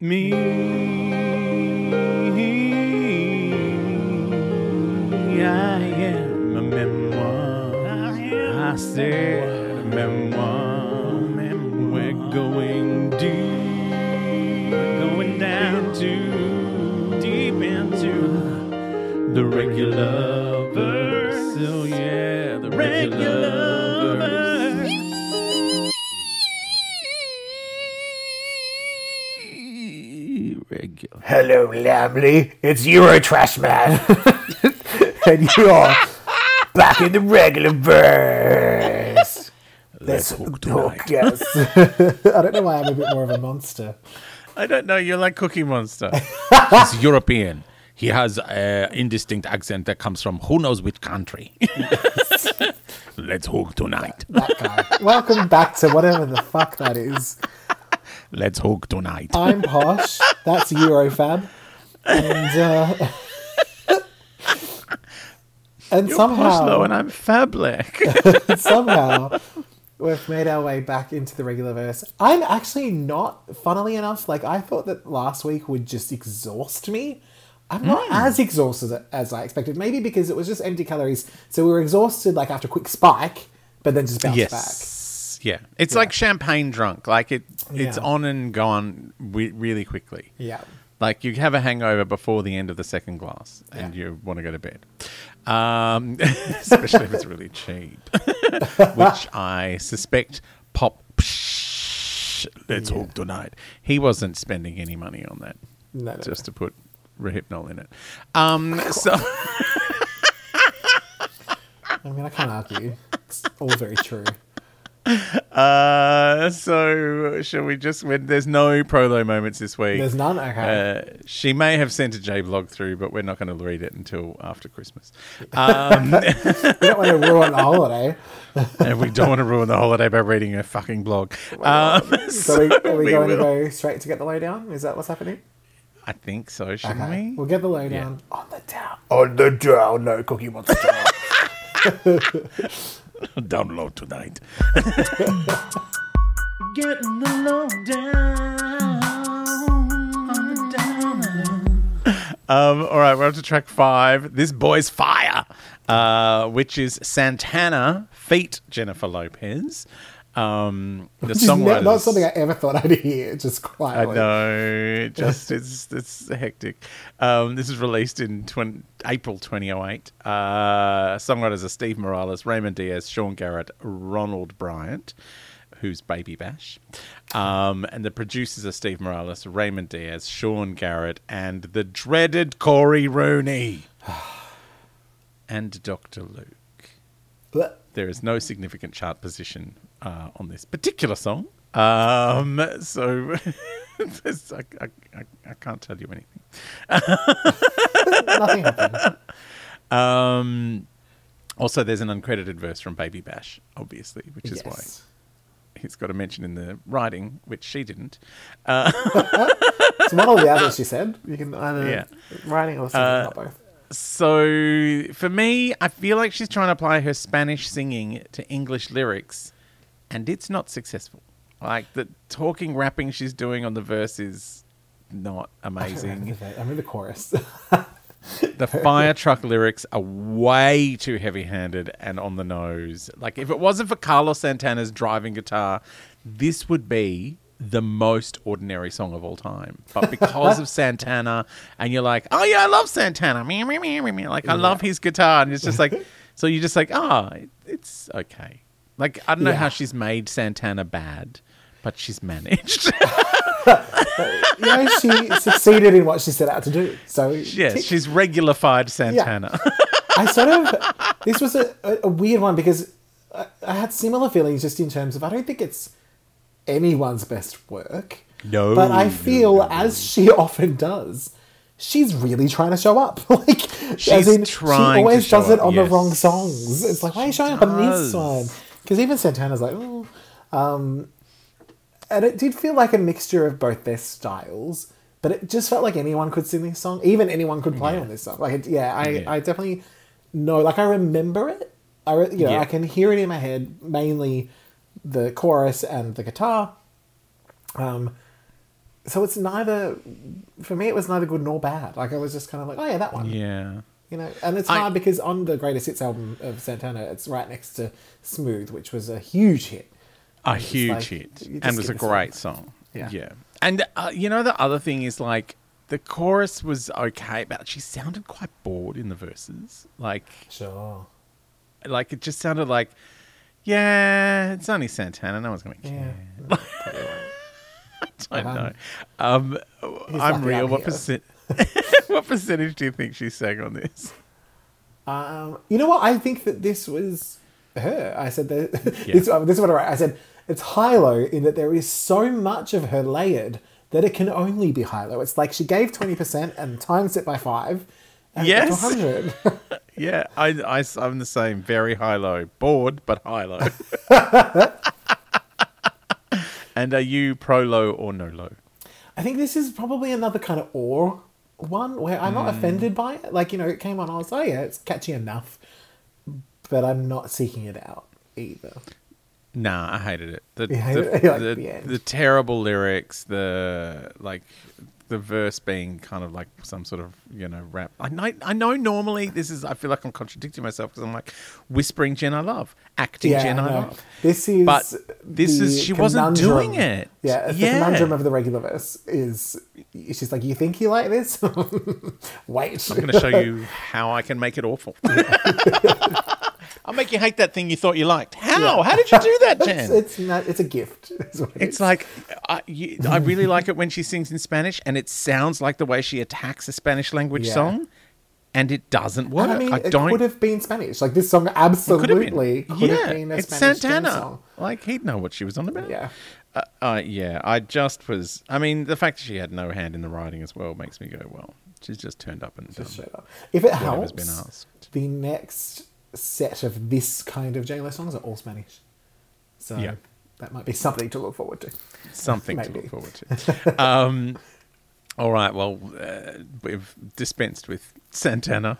Me, I am a memoir. I said a memoir. We're going deep. We're going down to deep into the regular verse. Oh yeah, the regular Hello, Lamley. It's Eurotrash Man. and you're back in the regular verse. Let's hook tonight. yes. I don't know why I'm a bit more of a monster. I don't know. You're like Cookie Monster. He's European. He has an indistinct accent that comes from who knows which country. Let's hook tonight. That guy. Welcome back to whatever the fuck that is. Let's hook tonight. I'm Posh. That's Eurofab. And, uh, and You're somehow. posh though, and I'm Fableck. somehow we've made our way back into the regular verse. I'm actually not, funnily enough, like I thought that last week would just exhaust me. I'm not as exhausted as I expected. Maybe because it was just empty calories, so we were exhausted like after a quick spike, but then just bounced yes. Yeah. It's like champagne drunk. Like it. It's Yeah. on and gone re- really quickly. Yeah. Like you have a hangover before the end of the second glass, and Yeah. you want to go to bed, um, especially if it's really cheap, which I suspect Pop. Let's Yeah. hook tonight. He wasn't spending any money on that, No, no, just to put Rohypnol in it. Um, so I mean, I can't argue. It's all very true. Uh, so shall we just? When there's no prolo moments this week. There's none. Okay. Uh, she may have sent a J blog through, but we're not going to read it until after Christmas. Um, we don't want to ruin the holiday. and we don't want to ruin the holiday by reading a fucking blog. Um, So, we, are we, we going to go straight to get the lowdown? Is that what's happening? I think so, shouldn't Okay. we? We'll get the lowdown on the down. On the down, no cookie monster. Download tonight. Getting the on the down. Um, all right, we're up to track five. This boy's fire, uh, which is Santana feat Jennifer Lopez. Um, is not, something I ever thought I'd hear. Just quietly. I know. Just it's it's hectic. Um, this was released in 20, April 2008. Uh, songwriters are Steve Morales, Raymond Diaz, Sean Garrett, Ronald Bryant, who's Baby Bash, um, and the producers are Steve Morales, Raymond Diaz, Sean Garrett, and the dreaded Cory Rooney, and Doctor Luke. There is no significant chart position uh, on this particular song. Um, so I, I, I, I can't tell you anything. Nothing happened. Um, also, there's an uncredited verse from Baby Bash, obviously, which is why he's got a mention in the writing, which she didn't. It's one or the other, she said. You can either Yeah. writing or singing, Uh, not both. So for me, I feel like she's trying to apply her Spanish singing to English lyrics, and it's not successful. Like the talking, rapping she's doing on the verse is not amazing. I mean the chorus. the fire truck lyrics are way too heavy-handed and on the nose. Like if it wasn't for Carlos Santana's driving guitar, this would be the most ordinary song of all time. But because of Santana, and you're like, oh yeah, I love Santana. Me, me, me, me, me. Like I love his guitar, and it's just like, so you're just like, ah, it it's okay. Like I don't know Yeah. how she's made Santana bad, but she's managed. you know, she succeeded in what she set out to do. So yes, tick. she's regularified Santana. I sort of this was a, a, a weird one because I, I had similar feelings just in terms of I don't think it's anyone's best work. No, But I feel, no, no. as she often does, she's really trying to show up. like, She's as in, trying she to always show does it up, on yes. the wrong songs. It's like, why are you showing up on this one? Because even Santana's like, oh. Um, and it did feel like a mixture of both their styles, but it just felt like anyone could sing this song. Even anyone could play on this song. Like, it, yeah, I, Yeah. I definitely know. Like, I remember it. I, re- you know, Yeah. I can hear it in my head, mainly the chorus and the guitar. Um, so it's neither for me. It was neither good nor bad. Like I was just kind of like, oh yeah, that one. Yeah. You know, and it's I- hard because on the greatest hits album of Santana, it's right next to Smooth, which was a huge hit. A huge like, hit. And was a great one. song. Yeah. Yeah. And uh, you know, the other thing is like, the chorus was okay, but she sounded quite bored in the verses. Like, Sure. like it just sounded like, yeah, it's only Santana. No one's going to Yeah. care. I But, um, know. Um, I'm real. What percent? what percentage do you think she sang on this? Um, you know what? I think that this was her. I said that Yeah. this, uh, this is what I wrote. I said it's high low in that there is so much of her layered that it can only be high low. It's like she gave twenty percent and times it by five. And Yes. hundred. Yeah, I, I, I'm the same. Very high low. Bored, but high low. and are you pro low or no low? I think this is probably another kind of or one where I'm Hmm. not offended by it. Like you know, it came on. I was like, oh yeah, it's catchy enough, but I'm not seeking it out either. Nah, I hated it. The hated the, it? Like the, the the terrible lyrics, the like the verse being kind of like some sort of you know rap. I know, I know. Normally, this is. I feel like I'm contradicting myself because I'm like whispering Jen I love, acting Yeah, Jen I no. love. This is But this is- she wasn't doing it. Yeah, it's Yeah. the conundrum of the regular verse is she's like, you think you like this? Wait, I'm going to show you how I can make it awful. I'll make you hate that thing you thought you liked. How? How did you do that, Jen? it's not, it's a gift. It's like I, you, I really like it when she sings in Spanish, and it sounds like the way she attacks a Spanish language Yeah. song, and it doesn't work. And I mean, I it don't. could have been Spanish. Like this song it could have absolutely been. could yeah, have been a it's Spanish Santana. song. Like he'd know what she was on about. Yeah. Uh, uh, yeah. I just was. I mean, the fact that she had no hand in the writing as well makes me go, well, she's just turned up and done Just straight up. If it helps, been asked. the next set of this kind of J-Lo songs are all Spanish. So Yeah. that might be something to look forward to. something to look forward to. um, all right. Well, uh, we've dispensed with Santana,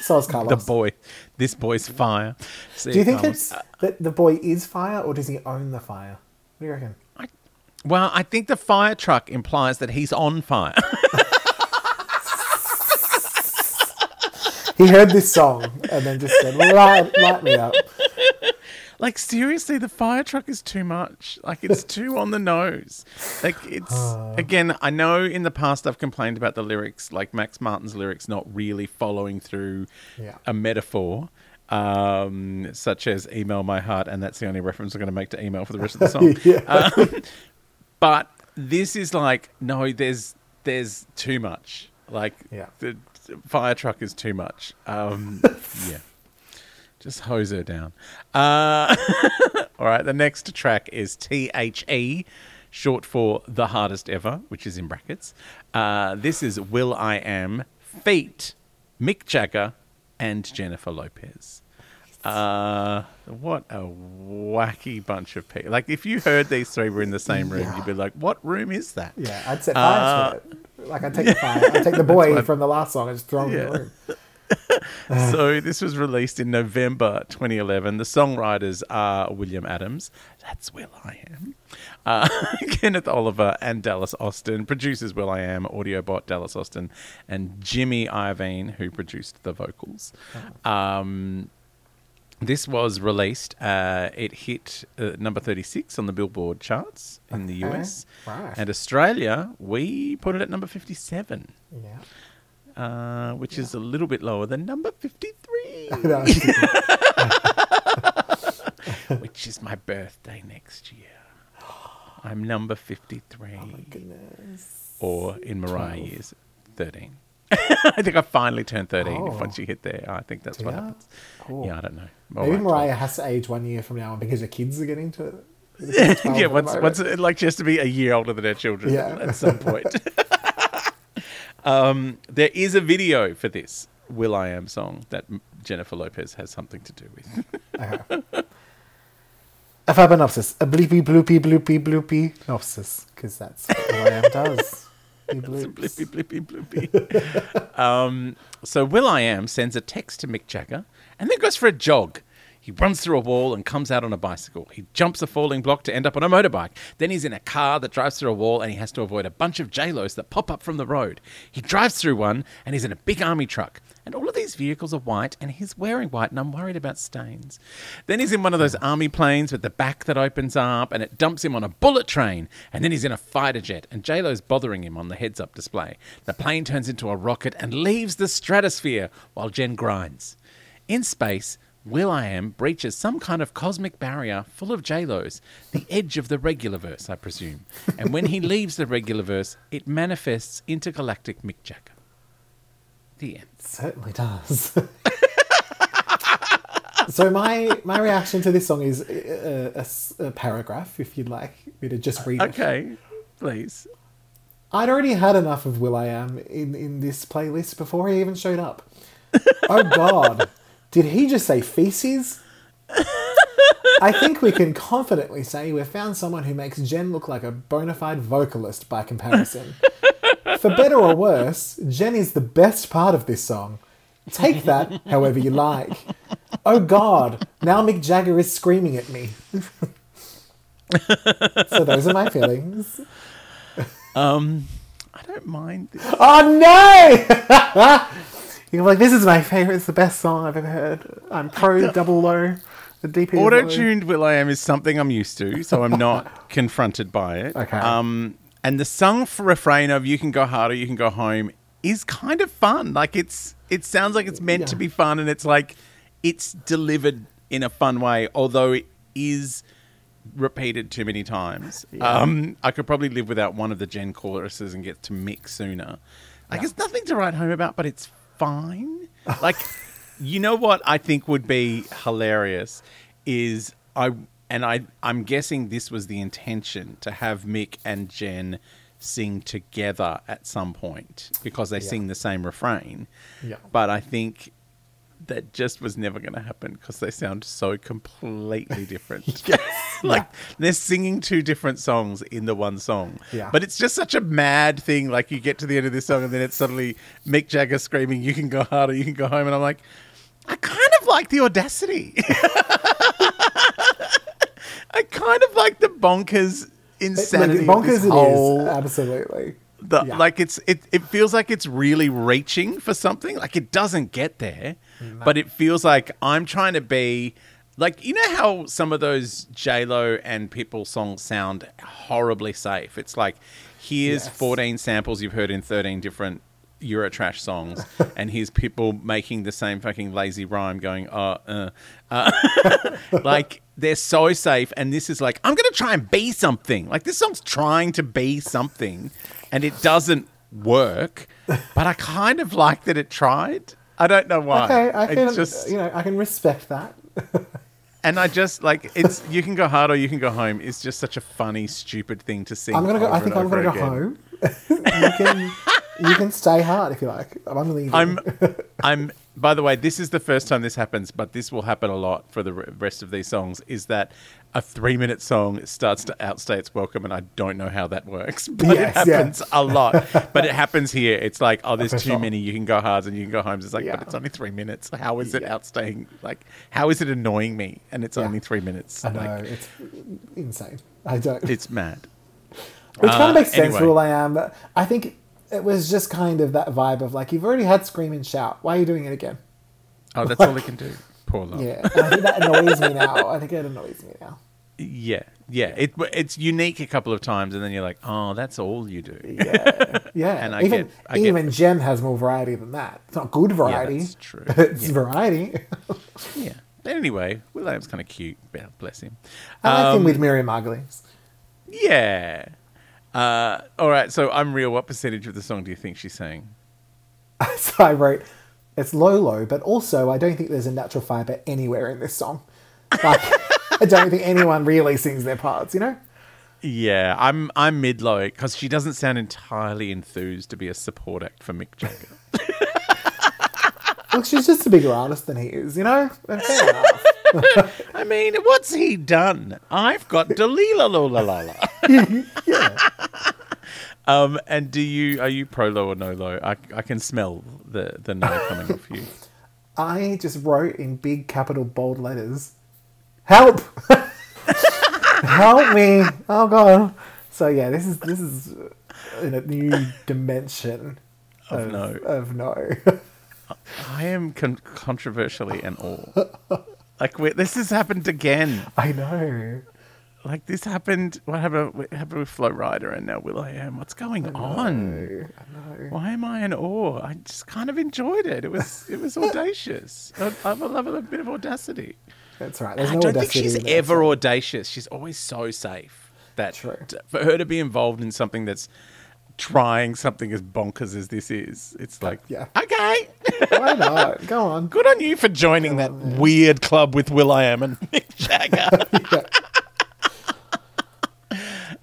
So is the boy. This boy's fire. See Do you think Carlos. it's that the boy is fire, or does he own the fire? What do you reckon? Well, I think the fire truck implies that he's on fire. He heard this song and then just said, "Light, light me up." like seriously, the fire truck is too much. Like it's too on the nose. Like it's again. I know in the past I've complained about the lyrics, like Max Martin's lyrics, not really following through Yeah. a metaphor. Um, such as email my heart, and that's the only reference I'm going to make to email for the rest of the song. Yeah. Um, but this is like no, there's there's too much. Like Yeah. the fire truck is too much. Um, yeah, just hose her down. Uh, all right, the next track is T H E, short for the hardest ever, which is in brackets. Uh, this is will.i.am feat Mick Jagger and Jennifer Lopez. Uh, what a wacky bunch of people! Like, if you heard these three were in the same room, Yeah. you'd be like, "What room is that?" Yeah, I'd set Uh, fire to it. Like I'd take the fire. I'd take the boy from the last song and just throw him in the room. so this was released in November 2011. The songwriters are William Adams. That's Will I Am. Uh, Kenneth Oliver and Dallas Austin. Producers will.i.am, Audiobot Dallas Austin, and Jimmy Iovine, who produced the vocals. Um, this was released. Uh, it hit uh, number 36 on the Billboard charts in the US. Right. And Australia, we put it at number 57 Yeah. uh, which is a little bit lower than number 53, No, which is my birthday next year. I'm number 53, Oh my goodness. or in Mariah 12. years, 13. I think I finally turned 13 Oh. once you hit there. I think that's what happens. Cool. Yeah, I don't know. All Maybe right, Mariah has to age one year from now on because her kids are getting to. 12. 12 yeah, once, once it, like she has to be a year older than her children Yeah. at some point. um, there is a video for this will.i.am song that Jennifer Lopez has something to do with. Okay. A fabinopsis, a bleepy bloopy bloopy bloopy nopsis, because that's what Will I am does. Blippy blippy bloopy. um, so will.i.am sends a text to Mick Jagger and then goes for a jog. He runs through a wall and comes out on a bicycle. He jumps a falling block to end up on a motorbike. Then he's in a car that drives through a wall and he has to avoid a bunch of JLos that pop up from the road. He drives through one and he's in a big army truck. And all of these vehicles are white and he's wearing white and I'm worried about stains. Then he's in one of those hmm. army planes with the back that opens up and it dumps him on a bullet train. And then he's in a fighter jet and JLo's bothering him on the heads up display. The plane turns into a rocket and leaves the stratosphere while Jen grinds. In space, will.i.am breaches some kind of cosmic barrier full of JLos, the edge of the regular verse, I presume. And when he leaves the regular verse, it manifests intergalactic Mick Jagger. The end. certainly does. so my my reaction to this song is uh, a paragraph, if you'd like me to just read it. Okay, please. I'd already had enough of will.i.am in, in this playlist before he even showed up. Oh God, did he just say feces? I think we can confidently say we've found someone who makes Jen look like a bona fide vocalist by comparison. For better or worse, Jen is the best part of this song. Take that however you like. Oh God, now Mick Jagger is screaming at me. so those are my feelings. Um, I don't mind. This. Oh no! You're like, this is my favorite. It's the best song I've ever heard. I'm pro double low. The DP. Auto tuned will.i.am is something I'm used to, so I'm not confronted by it. Okay. Um, and the song for refrain of "You Can Go Harder, You Can Go Home" is kind of fun. Like it's, it sounds like it's meant to be fun, and it's like it's delivered in a fun way, although it is repeated too many times. Um, I could probably live without one of the Gen choruses and get to mix sooner. Like it's nothing to write home about, but it's fine. Like, you know what I think would be hilarious is I and I I'm guessing this was the intention to have Mick and Jen sing together at some point because they sing the same refrain. Yeah. But I think that just was never going to happen because they sound so completely different. like they're singing two different songs in the one song. Yeah. But it's just such a mad thing. Like you get to the end of this song and then it's suddenly Mick Jagger screaming, "You can go harder, you can go home," and I'm like, I kind of like the audacity. I kind of like the bonkers insanity. Like, bonkers this it whole- is. Absolutely. the, Yeah. like it's it, it feels like it's really reaching for something like it doesn't get there mm-hmm. but it feels like i'm trying to be like you know how some of those j-lo and pitbull songs sound horribly safe it's like here's Yes. 14 samples you've heard in 13 different Eurotrash songs, and here's people making the same fucking lazy rhyme, going, "Oh, uh, uh." like they're so safe." And this is like, I'm gonna try and be something. Like this song's trying to be something, and it doesn't work. But I kind of like that it tried. I don't know why. Okay, I can just you know I can respect that. and I just like it's. You can go hard or you can go home. It's just such a funny, stupid thing to sing. I'm gonna go. I think I'm gonna over go again. home. You can you can stay hard if you like. I'm leaving. I'm, I'm. By the way, this is the first time this happens, but this will happen a lot for the rest of these songs. Is that a three-minute song starts to outstay its welcome, and I don't know how that works, but Yes, it happens a lot. But it happens here. It's like, oh, there's too many. You can go hard and you can go home. It's like, Yeah. but it's only three minutes. How is it Yeah. outstaying? Like, how is it annoying me? And it's Yeah. only three minutes. I know Like, it's insane. I don't. it's mad. Which kind Uh, of makes sense anyway. for Will I Am. But I think it was just kind of that vibe of like you've already had scream and shout. Why are you doing it again? Oh, that's all they can do. Poor love. Yeah, and I think that annoys me now. I think it annoys me now. Yeah, yeah. It it's unique a couple of times, and then you're like, oh, that's all you do. Yeah, yeah. And I even get- I get- even Jen has more variety than that. It's not good variety. that's true. it's Yeah. variety. Yeah. Anyway, William's kind of cute. Yeah, bless him. I like him Um, with Miriam Margolyes. Yeah. Uh, all right. So I'm real. What percentage of the song do you think she's saying? so I wrote, it's low low, but also I don't think there's a natural fiber anywhere in this song. Like, I don't think anyone really sings their parts. You know. Yeah, I'm I'm mid low because she doesn't sound entirely enthused to be a support act for Mick Jagger. Look, she's just a bigger artist than he is. You know. I mean, what's he done? I've got Dalila la la la. Um, and do you are you pro low or no low? I, I can smell the the no coming off you. I just wrote in big capital bold letters, "Help! Help me! Oh god!" So yeah, this is this is in a new dimension Of no. Of no. I am con- controversially in awe. Like this has happened again. I know. Like this happened. What happened? What happened with Flo Rida and now will.i.am? What's going on? I know. Why am I in awe? I just kind of enjoyed it. It was it was audacious. I, I love a bit of audacity. That's right. There's I no don't think she's in that ever audacious. She's always so safe. That True. for her to be involved in something that's trying something as bonkers as this is, it's like, Yeah. okay, Why not? Go on. good on you for joining that weird club with will.i.am and Mick Jagger.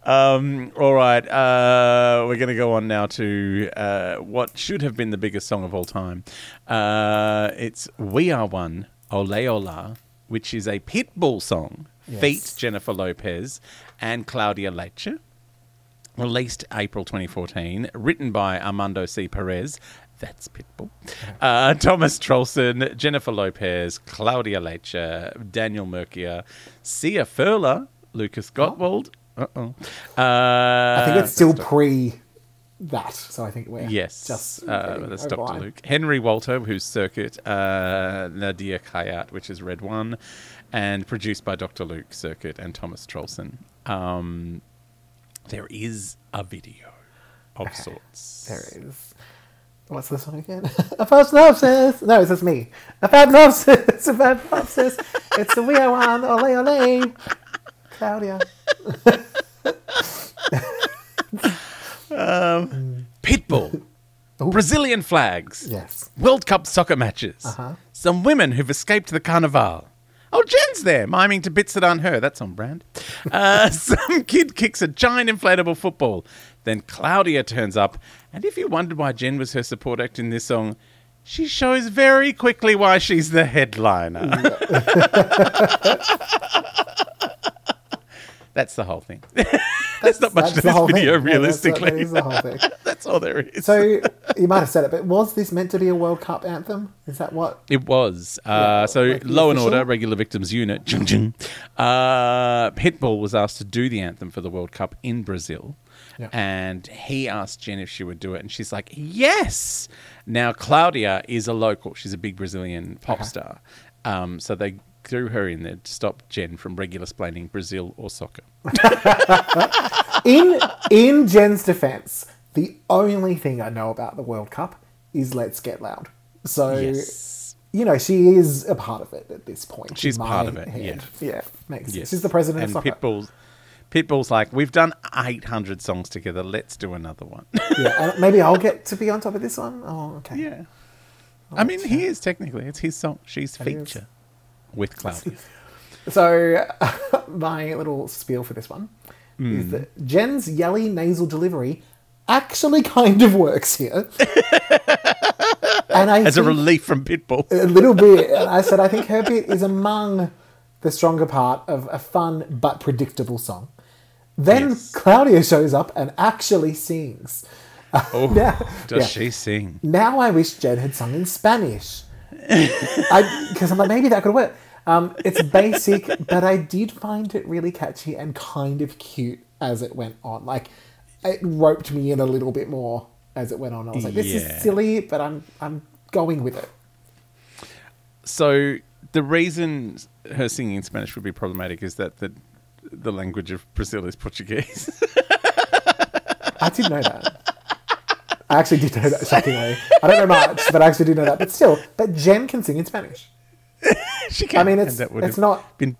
Um, all right, uh, we're going to go on now to uh, what should have been the biggest song of all time. Uh, it's "We Are One," "Ole Ola," which is a Pitbull song, Yes. feat Jennifer Lopez and Claudia Leitte. Released April 2014, written by Armando C. Perez. That's Pitbull. Uh, Thomas Troelsen, Jennifer Lopez, Claudia Leitte, Daniel Murcia, Sia Furler, Lucas Gottwald. Uh-oh. Uh, I think it's still pre that, so I think we're Yes, just uh, that's Dr. line. Luke. Henry Walter, who's Circuit, uh, Nadir Khayat, which is Red One, and produced by Dr. Luke, Circuit, and Thomas Troelsen. Um, there is a video of sorts. There is. What's this one again? a first synopsis. No, it's just me. A bad synopsis. A bad synopsis. It's the We Are One. Ole ole. Claudia. Pitbull, Brazilian flags, Yes. World Cup soccer matches, Uh-huh. some women who've escaped the carnival. Oh, Jen's there, miming to bits that aren't her. That's on brand. Uh, some kid kicks a giant inflatable football. Then Claudia turns up, and if you wondered why Jen was her support act in this song, she shows very quickly why she's the headliner. That's the whole thing. There's not much That's to the whole video, thing. Yeah, that's realistically. that is the whole thing. That's all there is. So you might have said it, but was this meant to be a World Cup anthem? Is that what? It was. Uh, Yeah, so, like Law and? Order, Regular Victims Unit, chung. Uh, Pitbull was asked to do the anthem for the World Cup in Brazil. Yeah. And he asked Jen if she would do it. And she's like, yes. Now, Claudia is a local. She's a big Brazilian pop star. Um, so they threw her in there to stop Jen from regular splaining Brazil or soccer. In in Jen's defense, the only thing I know about the World Cup is Let's Get Loud. So Yes. you know she is a part of it at this point. She's part of it, head. yeah. yeah, makes sense. She's the president and of soccer. Pitbull's, Pitbull's like, we've done 800 songs together. Let's do another one. yeah, maybe I'll get to be on top of this one. Oh, okay. Yeah. Oh, I mean, he is technically. It's his song. She's feature with Claudia. So my little spiel for this one Hmm. is that Jen's yelly nasal delivery actually kind of works here. and I As a relief from Pitbull. a little bit. And I said I think her bit is among the stronger part of a fun but predictable song. Then Yes. Claudia shows up and actually sings. Oh, Yeah. does Yeah. she sing? Now I wish Jen had sung in Spanish. Because I'm like, maybe that could work. Um, it's basic, but I did find it really catchy and kind of cute as it went on. Like, it roped me in a little bit more as it went on. I was like, this Yeah. is silly, but I'm I'm going with it. So the reason her singing in Spanish would be problematic is that the the language of Brazil is Portuguese. I didn't know that. I actually did know that, shockingly. I don't know much, but I actually do know that. But still, but Jen can sing in Spanish. she can. I mean, it's- that would it's have not- been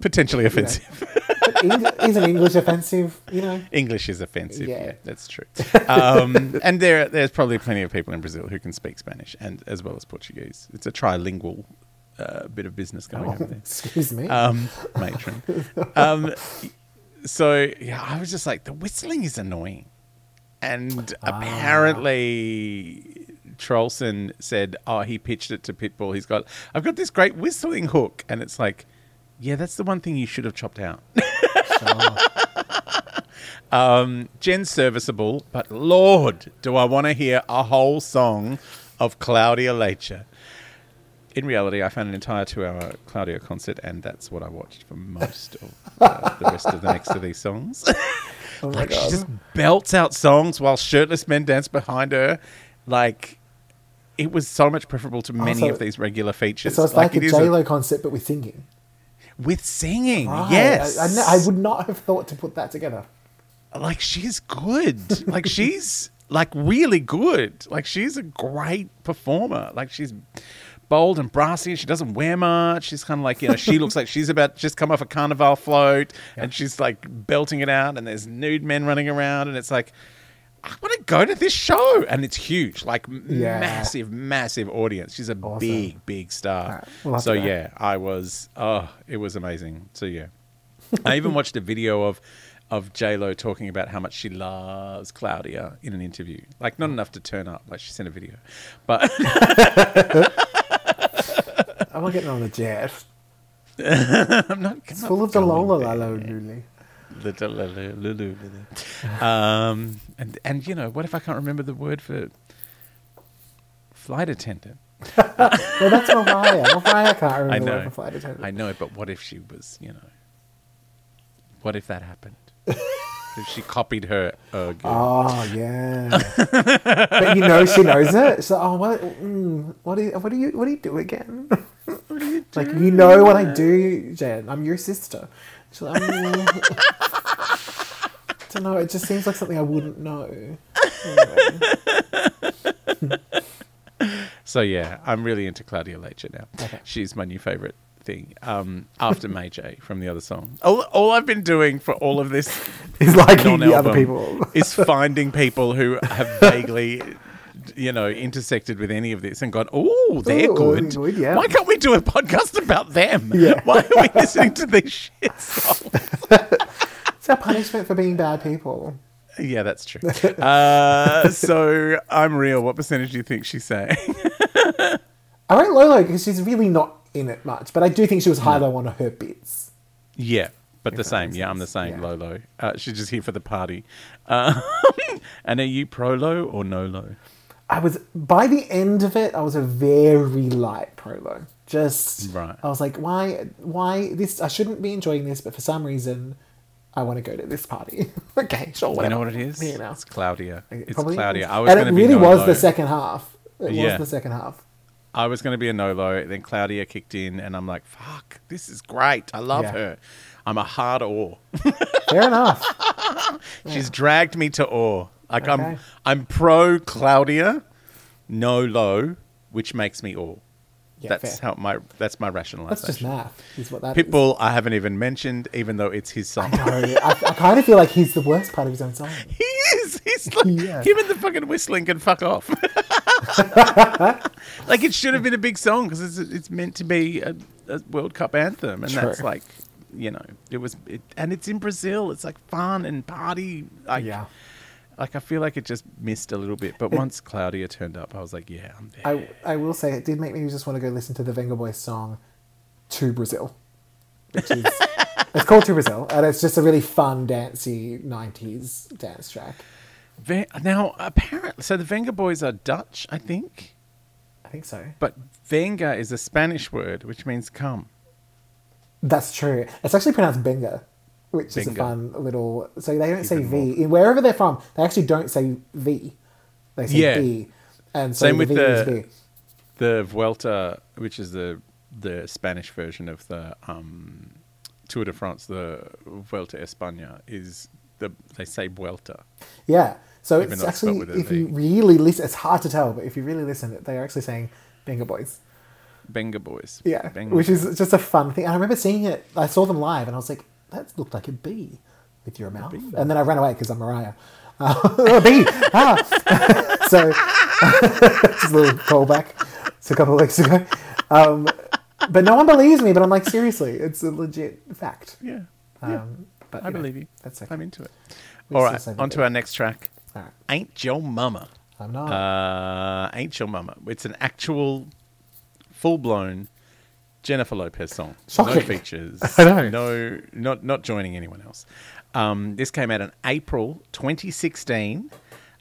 potentially offensive. But Eng- isn't English offensive? You know? English is offensive. Yeah, Yeah. that's true. Um, and there, there's probably plenty of people in Brazil who can speak Spanish and as well as Portuguese. It's a trilingual uh, bit of business going over there. Excuse me. um, matron. Um, so yeah, I was just like, the whistling is annoying, and apparently Troelsen said, "Oh, he pitched it to Pitbull. He's got, I've got this great whistling hook," and it's like, yeah, that's the one thing you should have chopped out. um, Jen's serviceable, but Lord, do I want to hear a whole song of Claudia Leitte. in reality, I found an entire two-hour Claudia concert, and that's what I watched for most of uh, the rest of the next of these songs. Oh like she just belts out songs while shirtless men dance behind her. Like it was so much preferable to oh, many Also- of these regular features. so it's like, it a is J Lo concert, but with singing. with singing. Right. Yes, I, I, I would not have thought to put that together. like she's good. like she's like really good. Like she's a great performer. Like she's bold and brassy. She doesn't wear much. She's kind of like you know she looks like she's about just come off a carnival float, and she's like belting it out. And there's nude men running around, and it's like. I want to go to this show, and it's huge, like Yeah. massive, massive audience. She's a Awesome. big, big star. We'll so yeah, I was. Oh, it was amazing. So yeah, I even watched a video of of J Lo talking about how much she loves Claudia in an interview. Like not enough to turn up. Like she sent a video, but I'm not getting on the jet. I'm not. It's full of the Lola Lalo Luli. Um, and and you know what if I can't remember the word for flight attendant? Well, that's Mariah. Mariah can't I remember the word for flight attendant. I know, it, but what if she was, you know, what if that happened? If she copied her uh? Oh yeah, but you know she knows it. So like, oh, what? Mm, what do you? What do you? What do you do again? what do you do? like you know what I do, Jen. I'm your sister. She's like, mm. I don't know. It just seems like something I wouldn't know. Anyway. So yeah, I'm really into Claudia Leitcher now. Okay. She's my new favorite thing. Um, after May J from the other song. All, all I've been doing for all of this is like the other people. is finding people who have vaguely, you know, intersected with any of this and gone, oh, they're Ooh, good. good, yeah. Why can't we do a podcast about them? Yeah. Why are we listening to these shit songs? It's our punishment for being bad people. Yeah, that's true. Uh, so I'm real. What percentage do you think she's saying? I rate Lolo because she's really not in it much, but I do think she was high low on her bits. Yeah, but the same. Yeah, I'm the same. Yeah. low. Uh, she's just here for the party. Uh, and are you pro low or no low? I was by the end of it, I was a very light pro low. Just Right. I was like, why, why this? I shouldn't be enjoying this, but for some reason, I want to go to this party. okay, sure, You know what it is? You know. It's Claudia. It's probably Claudia. I was and it really no was low. the second half. It Yeah. was the second half. I was going to be a no low. Then Claudia kicked in, and I'm like, fuck, this is great. I love Yeah. her. I'm a hard awe. Fair enough. She's dragged me to awe. Like I'm, I'm pro Claudia, no low, which makes me awe. Yeah, that's fair. how my that's my rationalization. That's just math. Is what that is. Pitbull, I haven't even mentioned, even though it's his song. No, I, I kind of feel like he's the worst part of his own song. He is. He's like Yeah. him and the fucking whistling can fuck off. like it should have been a big song because it's it's meant to be a, a World Cup anthem, and that's like, you know, it was, it, and it's in Brazil. It's like fun and party. Like, Yeah. Like I feel like it just missed a little bit, but once Claudia turned up, I was like, yeah, I'm there. I I will say it did make me just want to go listen to the Venga Boys song "To Brazil," which is it's called "To Brazil," and it's just a really fun, dancey '90s dance track. Now apparently, so the Venga Boys are Dutch, I think, I think so. but Venga is a Spanish word which means come. That's true. It's actually pronounced "benga," which is a fun little. So they don't say V in wherever they're from. They actually don't say V. They say Yeah. B, and so Same the with V the- the Vuelta, which is the the Spanish version of the um, Tour de France, the Vuelta España, is the they say Vuelta. Yeah. So Even it's it's actually, if you really listen, it's hard to tell, but if you really listen, they are actually saying "benga boys." Benga Boys. Yeah, Benga which is just a fun thing. And I remember seeing it. I saw them live, and I was like, "That looked like a bee with your mouth." And then I ran away because I'm Mariah. Uh, a bee. Ah. so just a little callback to a couple of weeks ago. Um, but no one believes me. But I'm like, seriously, it's a legit fact. yeah. yeah. Um, but I know, believe you. That's okay. I'm into it. We All right, on to our next track. All right. Ain't Your Mama. I'm not. Uh, Ain't Your Mama. It's an actual, full blown Jennifer Lopez song. No features. I know. No, not not joining anyone else. Um, this came out in April 2016.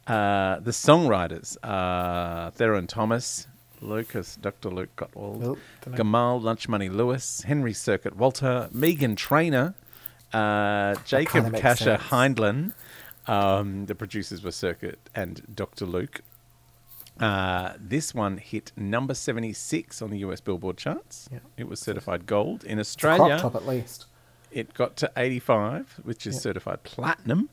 Uh, the songwriters are Theron Thomas, Lucas, Dr. Luke Gottwald, Nope. Gamal Lunch Money Lewis, Henry Circuit Walter, Meghan Trainor, uh, Jacob kinda makes Kasher sense. Heindlen. Um, the producers were Circuit and Dr. Luke. Uh, this one hit number 76 on the US Billboard charts. Yeah. It was certified gold. In It's a crop Australia, top at least. it got to 85, which is Yeah. certified platinum.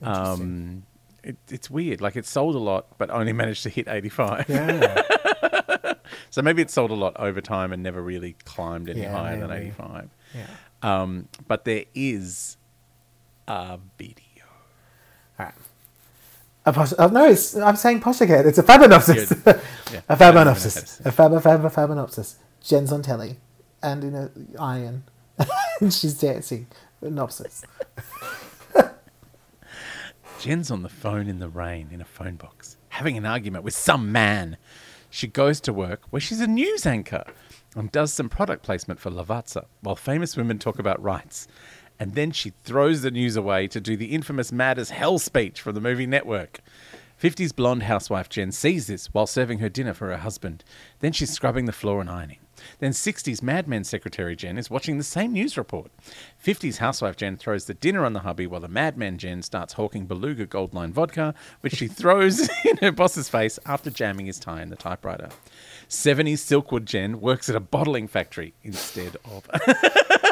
Um, it, it's weird. Like it sold a lot, but only managed to hit 85. Yeah. So maybe it sold a lot over time and never really climbed any Yeah, higher than 85. yeah. Um, but there is a video. All right. A oh, no, it's, I'm saying posh again. It's a. Good. Yeah. a I don't even know how to fabanopsis. say A fab, a fab, a. Jen's on telly and in a iron. and she's dancing. Nopsis. Jen's on the phone in the rain in a phone box, having an argument with some man. She goes to work where she's a news anchor and does some product placement for Lavazza while famous women talk about rights. And then she throws the news away to do the infamous Mad as Hell speech from the movie Network. 50s blonde housewife Jen sees this while serving her dinner for her husband. Then she's scrubbing the floor and ironing. Then 60s madman secretary Jen is watching the same news report. 50s housewife Jen throws the dinner on the hubby while the madman Jen starts hawking Beluga Gold Line vodka, which she throws in her boss's face after jamming his tie in the typewriter. 70s Silkwood Jen works at a bottling factory instead of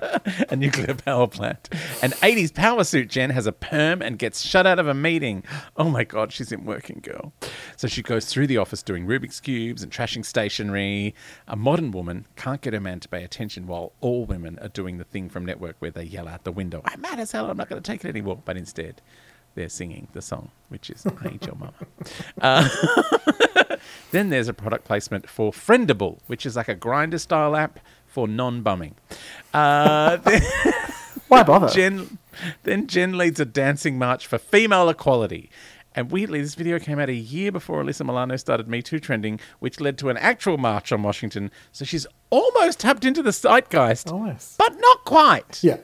a nuclear power plant. And 80s power suit Jen has a perm and gets shut out of a meeting. Oh my God, she's in Working Girl. So she goes through the office doing Rubik's Cubes and trashing stationery. A modern woman can't get her man to pay attention while all women are doing the thing from Network where they yell out the window, I'm mad as hell, I'm not going to take it anymore. But instead, they're singing the song, which is I Hate Your Mama. Uh, then there's a product placement for Friendable, which is like a grinder style app for non bumming. Uh, then, Why bother? Jen, then Jen leads a dancing march for female equality. And weirdly, this video came out a year before Alyssa Milano started Me Too trending, which led to an actual march on Washington. So she's almost tapped into the zeitgeist, Almost. but not quite, Yeah.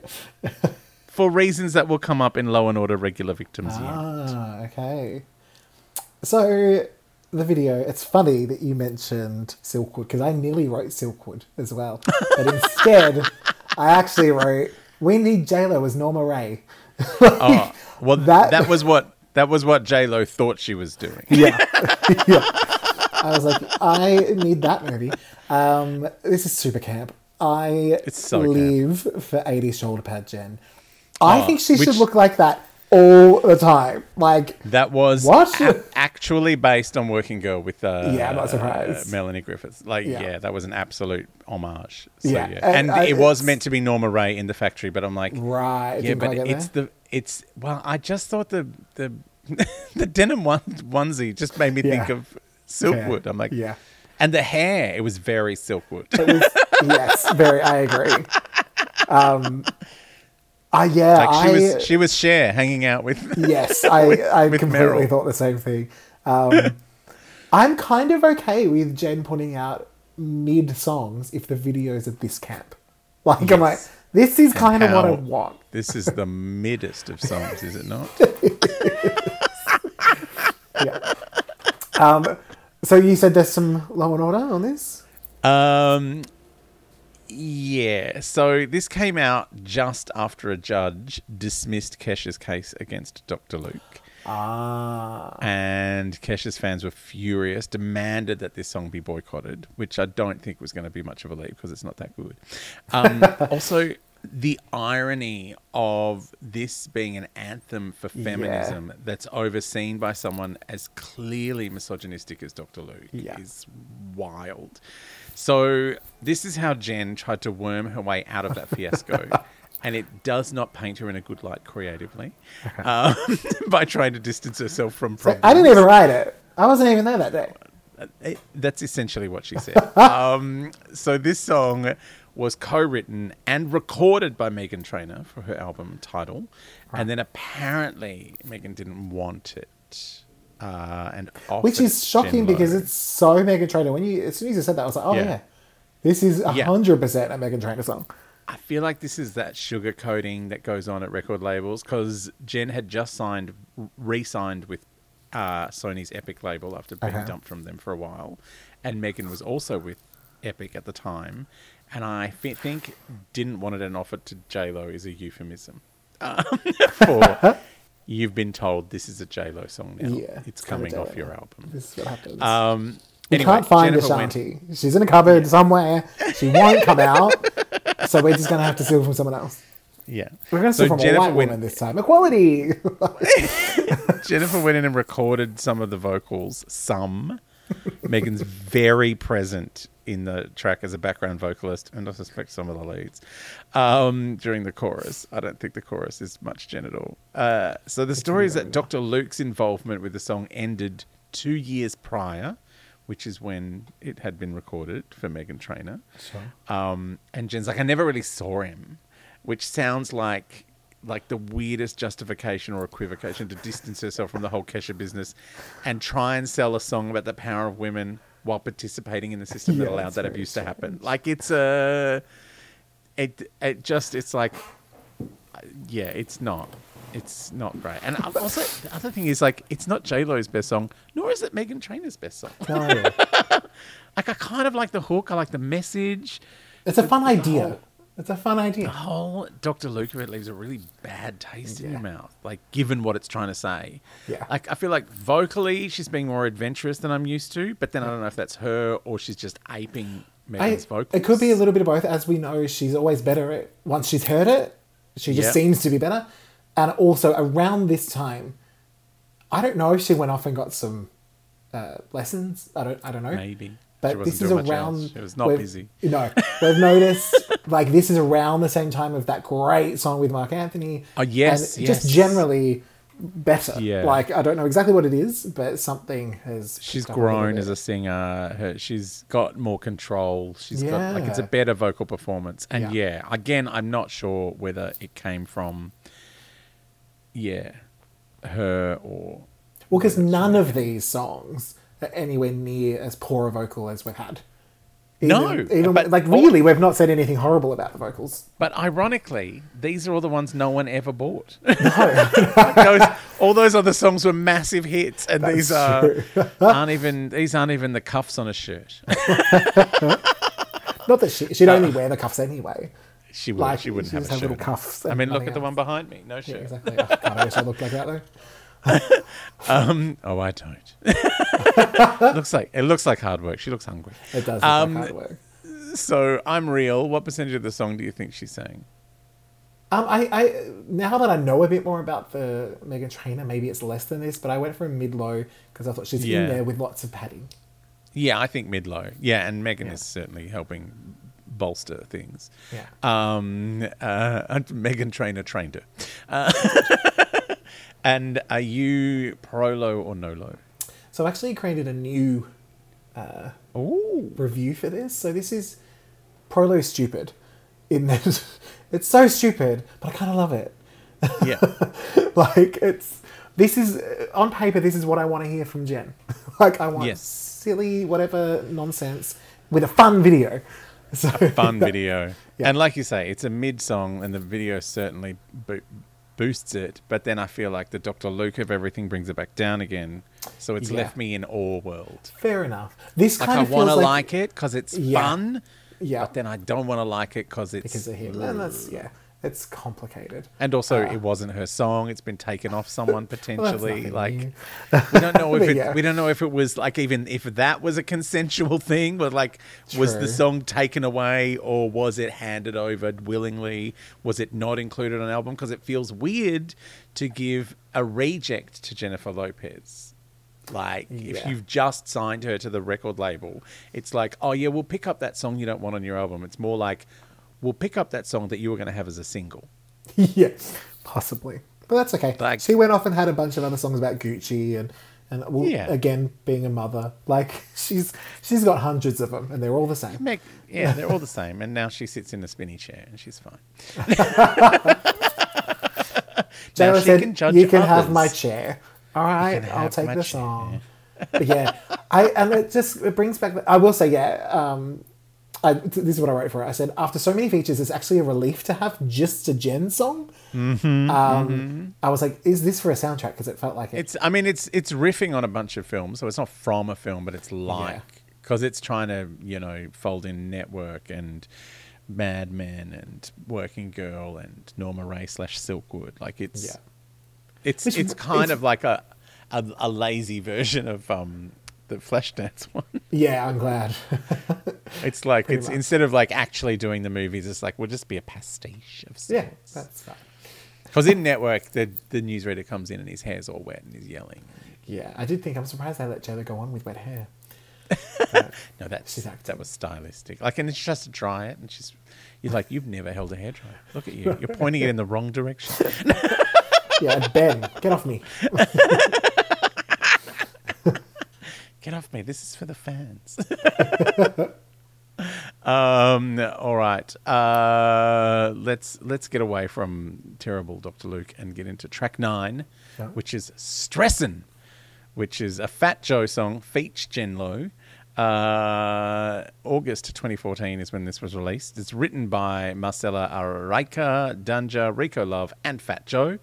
for reasons that will come up in Low and Order Regular Victims. Unit. Ah, okay. So the video, it's funny that you mentioned Silkwood because I nearly wrote Silkwood as well, but instead I actually wrote we need JLo as Norma Rae. Oh, well, That- that, was what that was what J Lo thought she was doing. Yeah, yeah. I was like, I need that movie. Um, this is super camp. I so camp. live for 80s shoulder pad Jen. I Oh, think she should look like that all the time. Like, That was What? a- actually based on Working Girl with uh, Yeah, I'm not surprised. uh, Melanie Griffiths. Like, Yeah. yeah. that was an absolute homage. So, Yeah, yeah, and and, I- it was meant to be Norma Rae in the factory, but I'm like, right? yeah, but it's there. the it's well, I just thought the the the denim one onesie just made me think of Silkwood. I'm like, yeah. and the hair, it was very Silkwood. It was, yes, very. I agree. Um, I yeah, like she I was she was Cher hanging out with. yes, I I with completely Meryl. thought the same thing. Um, I'm kind of okay with Jen putting out mid songs if the videos are this camp. Like I'm like, this is kind of what I want. This is the middest of songs, is it not? Yeah. Um, so you said there's some Law and Order on this. Um, yeah. So this came out just after a judge dismissed Kesha's case against Dr. Luke. Ah, And Kesha's fans were furious, demanded that this song be boycotted, which I don't think was going to be much of a leap because it's not that good. Um, also, the irony of this being an anthem for feminism that's overseen by someone as clearly misogynistic as Dr. Luke Yeah. is wild. So, this is how Jen tried to worm her way out of that fiasco. And it does not paint her in a good light creatively um, by trying to distance herself from problems. I didn't even write it. I wasn't even there that day. It- that's essentially what she said. um, so this song was co-written and recorded by Meghan Trainor for her album Title, and then apparently Megan didn't want it, uh, and Which is shocking because it's so Meghan Trainor. When you as soon as you said that, I was like, oh yeah, Yeah. this is Yeah. hundred percent a Meghan Trainor song. I feel like this is that sugar coating that goes on at record labels because Jen had just signed, re-signed with uh, Sony's Epic label after being Okay. dumped from them for a while, and Megan was also with Epic at the time, and I think didn't want it an offer to J Lo is a euphemism um, for you've been told this is a J Lo song now. Yeah, it's coming off your album. This is what happens. Um, we anyway, can't find Jennifer went- Ashanti. She's in a cupboard somewhere. She won't come out. so we're just going to have to steal from someone else. Yeah, We're going to So steal from a white went- woman this time. Equality. Jennifer went in and recorded some of the vocals. Some. Megan's very present in the track as a background vocalist, and I suspect some of the leads um, during the chorus. I don't think the chorus is much genital. Uh, so the story is that Dr. Luke's involvement with the song ended two years prior, which is when it had been recorded for Meghan Trainor. Um, and Jen's like, I never really saw him, which sounds like like the weirdest justification or equivocation to distance herself from the whole Kesha business and try and sell a song about the power of women while participating in the system that Yeah, allowed that abuse to happen. Like it's a, it it just it's like, yeah, it's not. It's not great. And also, the other thing is like, it's not J Lo's best song, nor is it Meghan Trainor's best song. no. Like, I kind of like the hook. I like the message. It's a fun idea. It's a fun idea. The whole Dr. Luca it leaves a really bad taste in your mouth. Like, given what it's trying to say. Yeah. Like, I feel like vocally she's being more adventurous than I'm used to, but then I don't know if that's her or she's just aping I, Meghan's vocals. it could be a little bit of both. As we know, she's always better at once she's heard it. She just Yep. seems to be better. And also around this time, I don't know if she went off and got some uh, lessons. I don't. I don't know. Maybe. She But this is around. She was not busy. You know, we've noticed like this is around the same time of that great song with Marc Anthony. Oh, yes, and yes. just generally better. Yeah. Like I don't know exactly what it is, but something has. She's up a grown as a singer. Her, she's got more control. She's got like it's a better vocal performance. And Yeah. yeah, again, I'm not sure whether it came from, yeah, her or Well, because none of these songs anywhere near as poor a vocal as we've had. No, even but like all- really, we've not said anything horrible about the vocals. But ironically, these are all the ones no one ever bought. Like those, all those other songs were massive hits, and these are aren't even these aren't even the cuffs on a shirt. Not that she she'd only uh, wear the cuffs anyway. She would. Like, she wouldn't she have have shirt. little cuffs I mean, look at the one behind me. No Yeah, exactly. Oh, God, I wish I looked like that though. Um, oh, I don't. looks like it looks like hard work. She looks hungry. It does look Um, like hard work. So I'm real. What percentage of the song do you think she's saying? Um, I, I now that I know a bit more about the Meghan Trainor, maybe it's less than this, but I went for a mid low because I thought she's Yeah. in there with lots of padding. Yeah, I think mid low. Yeah, and Meghan Yeah. is certainly helping bolster things. Yeah. Um, uh, Meghan Trainor trained her. Uh, and are you pro low or no low? So I've actually created a new uh, Ooh. review for this. So this is Prolo stupid in that it's so stupid, but I kind of love it. Yeah. like it's this is uh, on paper this is what I want to hear from Jen. like I want Yes. silly whatever nonsense with a fun video. So Fun video. Yeah. And like you say, it's a mid song, and the video certainly bo- boosts it. But then I feel like the Dr. Luke of everything brings it back down again. So it's Yeah. left me in awe world. Fair enough. This Like kind I of want to like, like, it because it's Yeah. fun. Yeah. But then I don't want to like it because it's because of him, and that's yeah, it's complicated. And also, Ah. it wasn't her song. It's been taken off someone potentially. nothing like we don't know if it, yeah. we don't know if it was like even if that was a consensual thing. But like, was the song taken away or was it handed over willingly? Was it not included on album? Because it feels weird to give a reject to Jennifer Lopez. Like if you've just signed her to the record label, it's like, oh yeah, we'll pick up that song you don't want on your album. It's more like, we'll pick up that song that you were going to have as a single. yeah, possibly, but that's okay. Like- she went off and had a bunch of other songs about Gucci and and well, Yeah. again being a mother. Like she's she's got hundreds of them, and they're all the same. Meg, yeah, they're all the same. And now she sits in a spinny chair and she's fine. she said, can "You can have my chair. All right, I'll take the chair." song." but yeah, I and it just it brings back. I will say, yeah, um, I, this is what I wrote for it. I said, after so many features, it's actually a relief to have just a Jen song. Mm-hmm, um, I was like, is this for a soundtrack? Because it felt like it. It's. I mean, it's it's riffing on a bunch of films, so it's not from a film, but it's like because it's trying to you know fold in Network and Mad Men and Working Girl and Norma Rae slash Silkwood. Like it's Yeah. it's Which- it's kind it's- of like a, a a lazy version of um the Flashdance one. yeah, I'm glad. It's like Pretty it's much. instead of like actually doing the movies, it's like we'll just be a pastiche of sorts. yeah, that's fine. Because in Network, the the newsreader comes in and his hair's all wet and he's yelling. Yeah, I did think I'm surprised they let Jayla go on with wet hair. No, that's that was stylistic. Like, and she has to dry it, and she's you're like, you've never held a hairdryer. Look at you, you're pointing it in the wrong direction. Yeah, Ben, get off me. Get off me. This is for the fans. um. All right. Uh. Let's let's get away from terrible Doctor Luke and get into track nine, Yeah. which is "Stressin'," which is a Fat Joe song, feat Jen Lo. Uh, August 2014 is when this was released. It's written by Marcella Araica, Danja, Rico Love, and Fat Joe.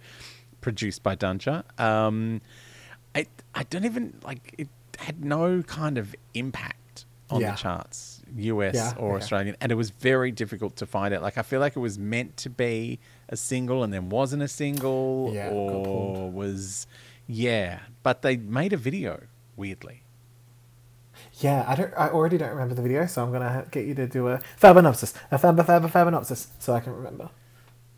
Produced by Danja. Um, I I don't even like it had no kind of impact on Yeah. the charts, US Yeah, or okay. Australian, and it was very difficult to find it. Like I feel like it was meant to be a single and then wasn't a single, Yeah, or was yeah. But they made a video weirdly. Yeah, I don't. I already don't remember the video, so I'm gonna get you to do a fabinopsis, a fab fab fabinopsis, so I can remember.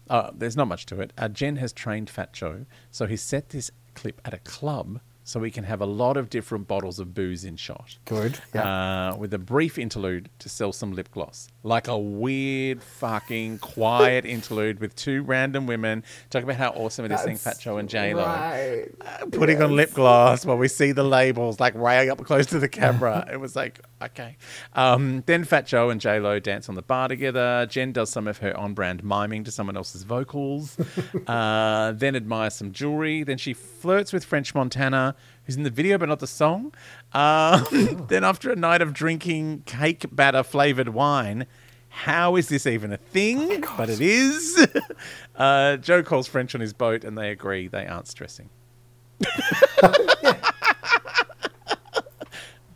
Uh, there's not much to it. Uh, Jen has trained Fat Joe, so he set this clip at a club so we can have a lot of different bottles of booze in shot. Good. Yeah. Uh, with a brief interlude to sell some lip gloss. Like a weird, fucking, quiet interlude with two random women talking about how awesome it is seeing Fat Joe and J Lo. Right. Putting on lip gloss while we see the labels like way up close to the camera. it was like, okay. Um, then Fat Joe and J Lo dance on the bar together. Jen does some of her on brand miming to someone else's vocals. uh, then admires some jewelry. Then she flirts with French Montana, who's in the video but not the song. Um, then, after a night of drinking cake batter flavored wine, how is this even a thing? but it is. uh, Joe calls French on his boat and they agree they aren't stressing.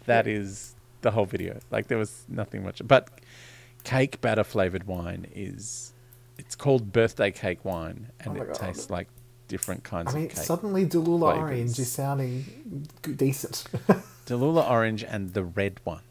that is the whole video. Like there was nothing much, but cake batter flavored wine is. It's called birthday cake wine, and Oh it God. tastes like different kinds I mean, of cake. suddenly Delula flavors. Orange is sounding decent. Delula orange and the red one,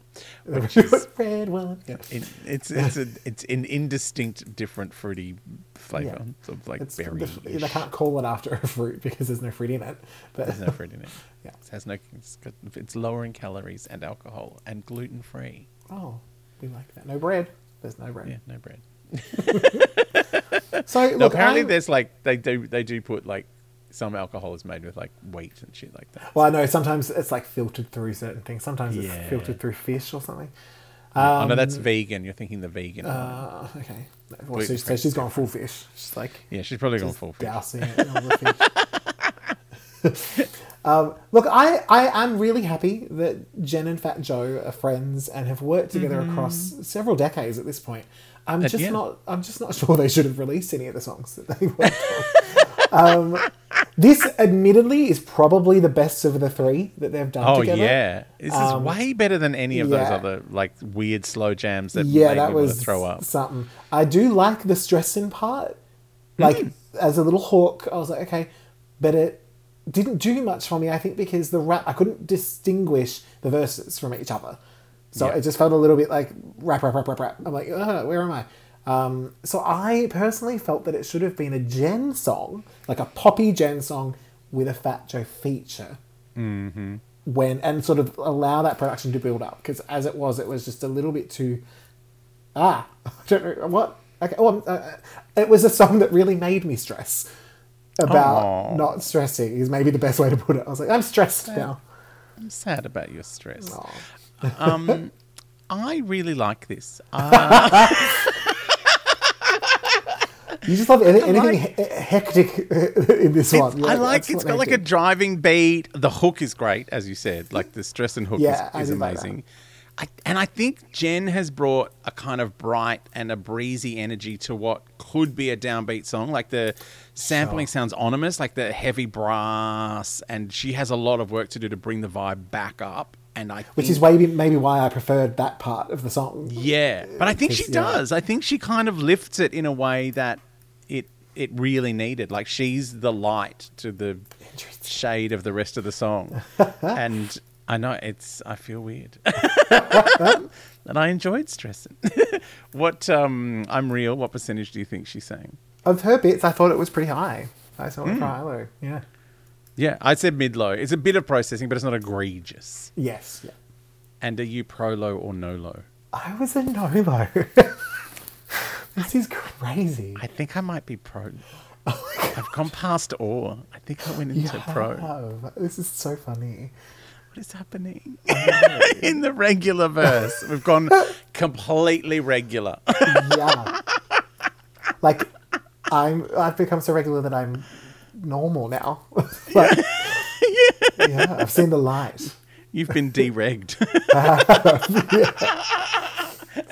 which is Red one. Yeah. it's it's a, it's an indistinct, different fruity flavor. Yeah. Sort of like berry. the- they can't call it after a fruit because there's no fruit in it. But There's no fruit in it. Yeah. It has no. It's, got, it's lower in calories and alcohol and gluten free. oh, we like that. No bread. There's no bread. Yeah, no bread. So No, look, apparently I'm- there's like they do they do put like some alcohol is made with like wheat and shit like that. Well, I know sometimes it's like filtered through certain things. Sometimes it's Yeah. filtered through fish or something. oh no, that's vegan. You're thinking the vegan. Uh, okay. Well, so, so she's gone full fish. She's like yeah, she's probably gone full fish. dousing it in all the fish. um, look, I, I am really happy that Jen and Fat Joe are friends and have worked together across several decades at this point. I'm Mm-hmm. Just not. I'm just not sure they should have released any of the songs that they worked on. um, this, admittedly, is probably the best of the three that they've done Oh together. yeah, this is Um, way better than any of those other like weird slow jams that yeah, made that was throw up. something. I do like the stressing part. Like Hmm. as a little hook, I was like, okay, but it didn't do much for me. I think because the rap, I couldn't distinguish the verses from each other, so Yeah. it just felt a little bit like rap, rap, rap, rap, rap. I'm like, Ugh, where am I? Um, so I personally felt that it should have been a Jen song, like a poppy Jen song with a Fat Joe feature Mm-hmm. when and sort of allow that production to build up because as it was it was just a little bit too ah I don't know what okay well uh, it was a song that really made me stress about Aw. not stressing is maybe the best way to put it I was like I'm stressed now I'm sad about your stress. Um, I really like this. Uh, you just love any, anything he- hectic in this one it's, You're I like it's got like a driving beat. The hook is great, as you said. Like the stress and hook Yeah, is, is did like amazing. I, and I think Jen has brought a kind of bright and a breezy energy to what could be a downbeat song. Like the sampling Sure. sounds ominous, like the heavy brass, and she has a lot of work to do to bring the vibe back up. And I, Which think- is maybe maybe why I preferred that part of the song. yeah, but I think she 'Cause, yeah. does. I think she kind of lifts it in a way that it it really needed. Like she's the light to the shade of the rest of the song, and I know it's. I feel weird and I enjoyed stressing. what um, I'm real. What percentage do you think she's saying? Of her bits, I thought it was pretty high. I saw it for high low. Yeah. Yeah, I said mid low. It's a bit of processing, but it's not egregious. Yes. Yeah. And are you pro low or no low? I was a no low. this is crazy. I think I might be pro. I've gone past awe. I think I went into pro. have. This is so funny. Is happening oh, in the regular verse? We've gone completely regular. Yeah. like I'm I've become so regular that I'm normal now. like, yeah. I've seen the light. You've been deregged.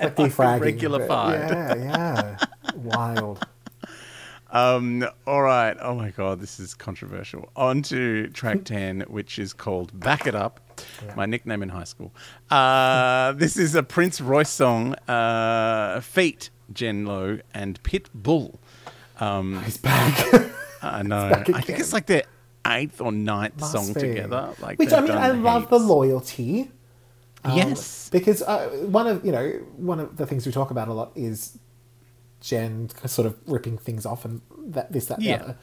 Like defragging. regular. Yeah, yeah. Wild. Um, all right. Oh my god, this is controversial. On to track ten, which is called "Back It Up." My nickname in high school. Uh, this is a Prince Royce song. Uh, Feet, Jen Lowe, and Pitbull. Um, He's back. I know. back I think it's like their eighth or ninth Must song be. together. Like, Which I mean, I love the loyalty. Um, yes. because uh, one of you know one of the things we talk about a lot is Jen sort of ripping things off and that this that Yeah. the other.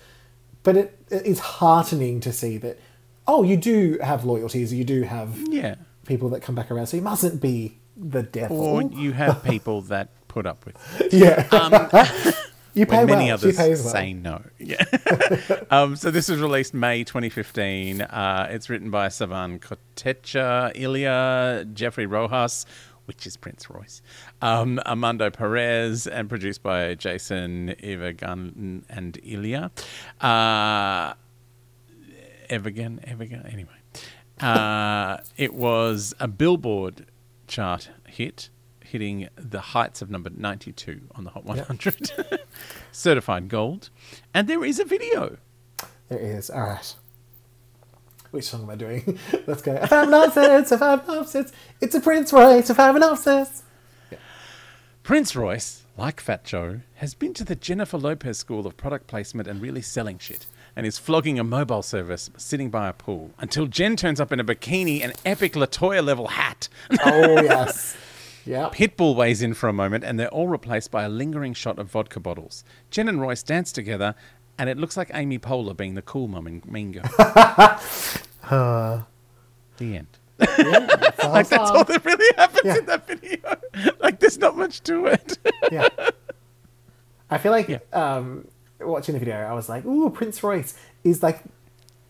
But it, it is heartening to see that oh you do have loyalties you do have Yeah. people that come back around so you mustn't be the devil Or you have people that put up with it. yeah you pay when many well others she pays well say no. Yeah. um, so this was released May 2015. Uh, it's written by Savan Kotecha, Ilya, Geoffrey Rojas, which is Prince Royce, um, Armando Perez, and produced by Jason Evergan and Ilya. Uh, Evergan, Evergan, anyway. Uh, it was a Billboard chart hit, hitting the heights of number 92 on the Hot 100. Certified gold. And there is a video. there is all right which song am I doing? Let's go. If I'm nonsense if I'm nonsense it's a Prince Royce if I'm nonsense Prince Royce, like Fat Joe, has been to the Jennifer Lopez School of Product Placement and really selling shit, and is flogging a mobile service sitting by a pool until Jen turns up in a bikini and epic Latoya level hat. oh yes. Yeah Pitbull weighs in for a moment, and they're all replaced by a lingering shot of vodka bottles. Jen and Royce dance together, and it looks like Amy Poehler being the cool mum in Mean Girls. the end. like that's all that really happens Yeah. in that video. like there's not much to it. yeah. I feel like Yeah. um, watching the video, I was like, "Ooh, Prince Royce is like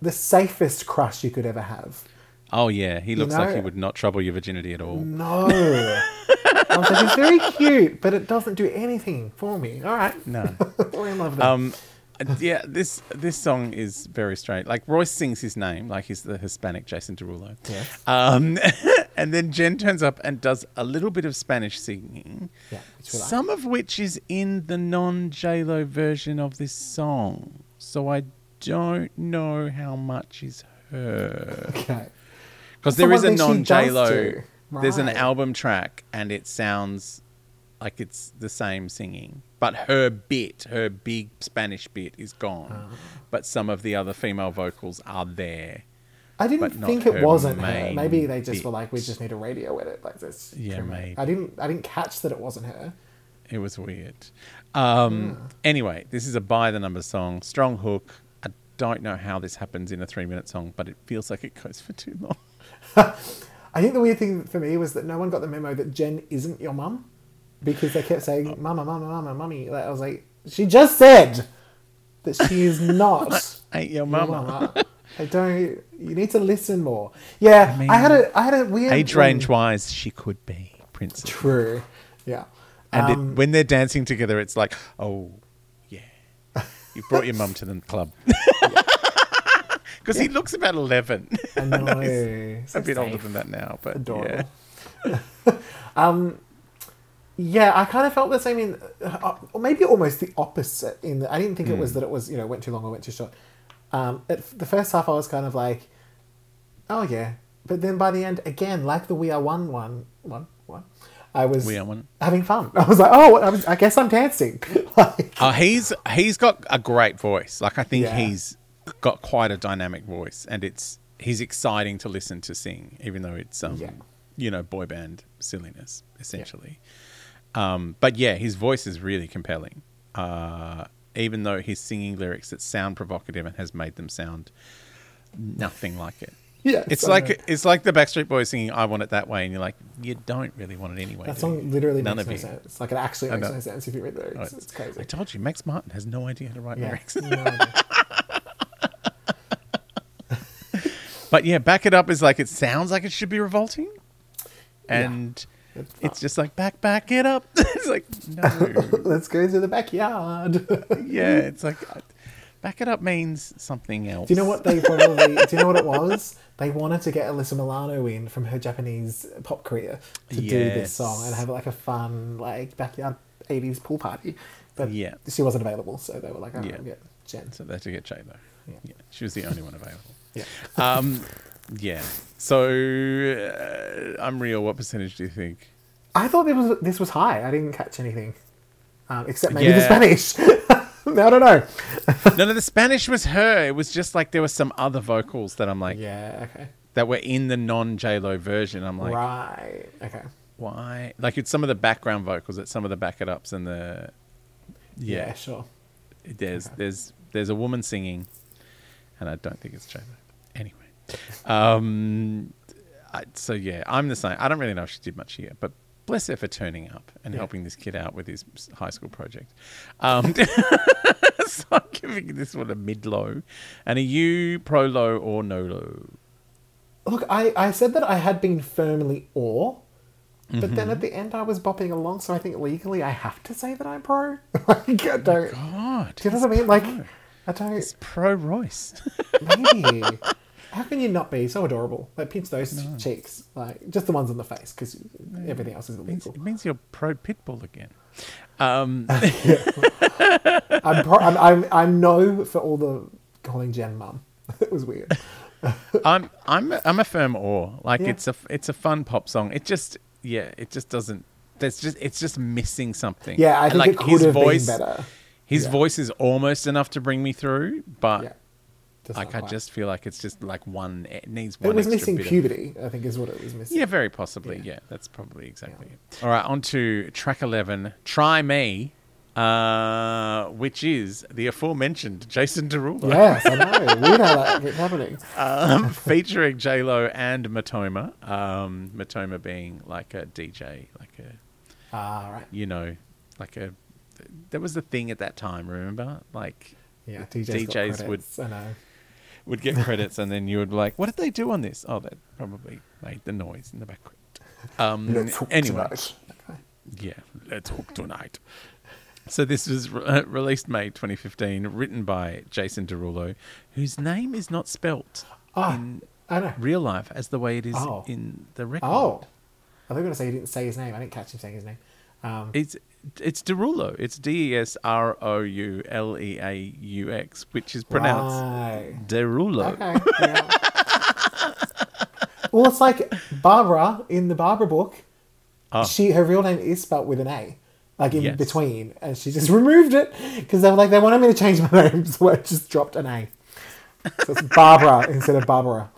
the safest crush you could ever have." oh yeah, he looks like know- he would not trouble your virginity at all. No, I was like, "He's very cute, but it doesn't do anything for me." All right, No. we're in love him. Um, yeah, this this song is very strange. Like Royce sings his name, like he's the Hispanic Jason Derulo. Yes. Um, and then Jen turns up and does a little bit of Spanish singing. Yeah, some of which is in the non J Lo version of this song. So I don't know how much is her. okay, Because there is a non J Lo. do. There's an album track, and it sounds like it's the same singing, but her bit, her big Spanish bit, is gone. Uh-huh. But some of the other female vocals are there. I didn't think it wasn't her. Maybe they just were like, "We just need a radio edit like this." Yeah, maybe. I didn't. I didn't catch that it wasn't her. It was weird. Um, Anyway, this is a by the number song, strong hook. I don't know how this happens in a three minute song, but it feels like it goes for too long. I think the weird thing for me was that no one got the memo that Jen isn't your mum because they kept saying "mama, mama, mama, mummy." Like, I was like, she just said that she is not Ain't your your mama. mama. I don't. You need to listen more. Yeah, I, mean, had a I had a weird Age range wise, she could be Princess. True. Yeah. And Um, it, when they're dancing together, it's like, oh, yeah. You brought your mum to the club. because he looks about eleven. I know. a So bit older than that now, but Adorable. yeah. Um, yeah, I kind of felt the same in, uh, or maybe almost the opposite. In that I didn't think it Hmm. was that it was you know went too long or went too short. Um, at the first half, I was kind of like, oh yeah, but then by the end, again, like the We Are One one one one, I was We Are One. having fun. I was like, oh, I, was, I guess I'm dancing. like, Uh, he's he's got a great voice. Like I think Yeah. he's got quite a dynamic voice, and it's he's exciting to listen to sing, even though it's um Yeah. you know boy band silliness essentially. Um, but yeah, his voice is really compelling. Uh, even though he's singing lyrics that sound provocative and has made them sound nothing like it. Yeah, it's like know. it's like the Backstreet Boys singing "I Want It That Way," and you're like, you don't really want it anyway. that song literally None makes of no you. sense. Like it actually makes no sense if you read the lyrics. Oh, it's crazy. I told you, Max Martin has no idea how to write yeah. lyrics. no. But yeah, back it up is like it sounds like it should be revolting, and It's just like back, back it up. it's like no, Let's go to the backyard. yeah, it's like uh, back it up means something else. do you know what they probably? do you know what it was? They wanted to get Alyssa Milano in from her Japanese pop career to do this song and have like a fun like backyard '80s pool party, but Yeah. she wasn't available, so they were like, "Oh, Yeah. yeah, Jen." So they had to get J though Yeah. Yeah. she was the only one available. Yeah. Um, yeah. So uh, I'm real. What percentage do you think? I thought this was this was high. I didn't catch anything, um, except maybe the Yeah. Spanish. I don't know. no, no, the Spanish was her. It was just like there were some other vocals that I'm like yeah. Okay. that were in the non J Lo version. I'm like, right. Okay. why? Like it's some of the background vocals, it's some of the back it ups and the Yeah. yeah. sure. There's Okay. there's there's a woman singing, and I don't think it's J Lo. Um, I, so yeah, I'm the same. I don't really know if she did much here, but bless her for turning up and Yeah. helping this kid out with his high school project. Um, so I'm giving this one a mid low, and are you pro low or no low? Look, I, I said that I had been firmly or, but Mm-hmm. then at the end I was bopping along, so I think legally I have to say that I'm pro. like, I don't. God, do you know what I mean? Like, pro. I don't. it's pro Royce. Maybe. How can you not be so adorable? Like, pinch those cheeks, like just the ones on the face, because everything else is it, means, illegal. it means you're pro pitbull again. Um, I'm, pro- I'm, I'm I'm no for all the calling Jen mum. it was weird. I'm I'm I'm a firm or like Yeah. it's a it's a fun pop song. It just yeah, it just doesn't. There's just it's just missing something. Yeah, I think like it could his have voice, been better. His Yeah. voice is almost enough to bring me through, but Yeah, Just like I quite. just feel like it's just like one. It needs one. It was extra missing bit of- puberty. I think is what it was missing. yeah, very possibly. Yeah. Yeah, that's probably exactly it. All right, on to track 11, Try Me, uh, which is the aforementioned Jason Derulo. Yes, I know. Weird how that kept happening. um, featuring J Lo and Matoma. Um, Matoma being like a DJ, like a Ah, right. you know, like a. There was a thing at that time. Remember, like Yeah, DJs, got DJs would- I know. Would get credits, and then you would be like, "What did they do on this?" Oh, they probably made the noise in the background. Um, Let's anyway, yeah, let's hook tonight. So this was re- uh, released May 2015, written by Jason Derulo, whose name is not spelt Ah, in real life as the way it is Oh. in the record. Oh, I were going to say he didn't say his name. I didn't catch him saying his name. Um, It's it's Derulo. It's D E S R O U L E A U X, which is pronounced right. Derulo. Okay. Yeah. well, it's like Barbra in the Barbra book. Oh. She her real name is spelt with an A, like in Yes. between, and she just removed it because they were like they wanted me to change my name, so I just dropped an A. So it's Barbra instead of Barbara.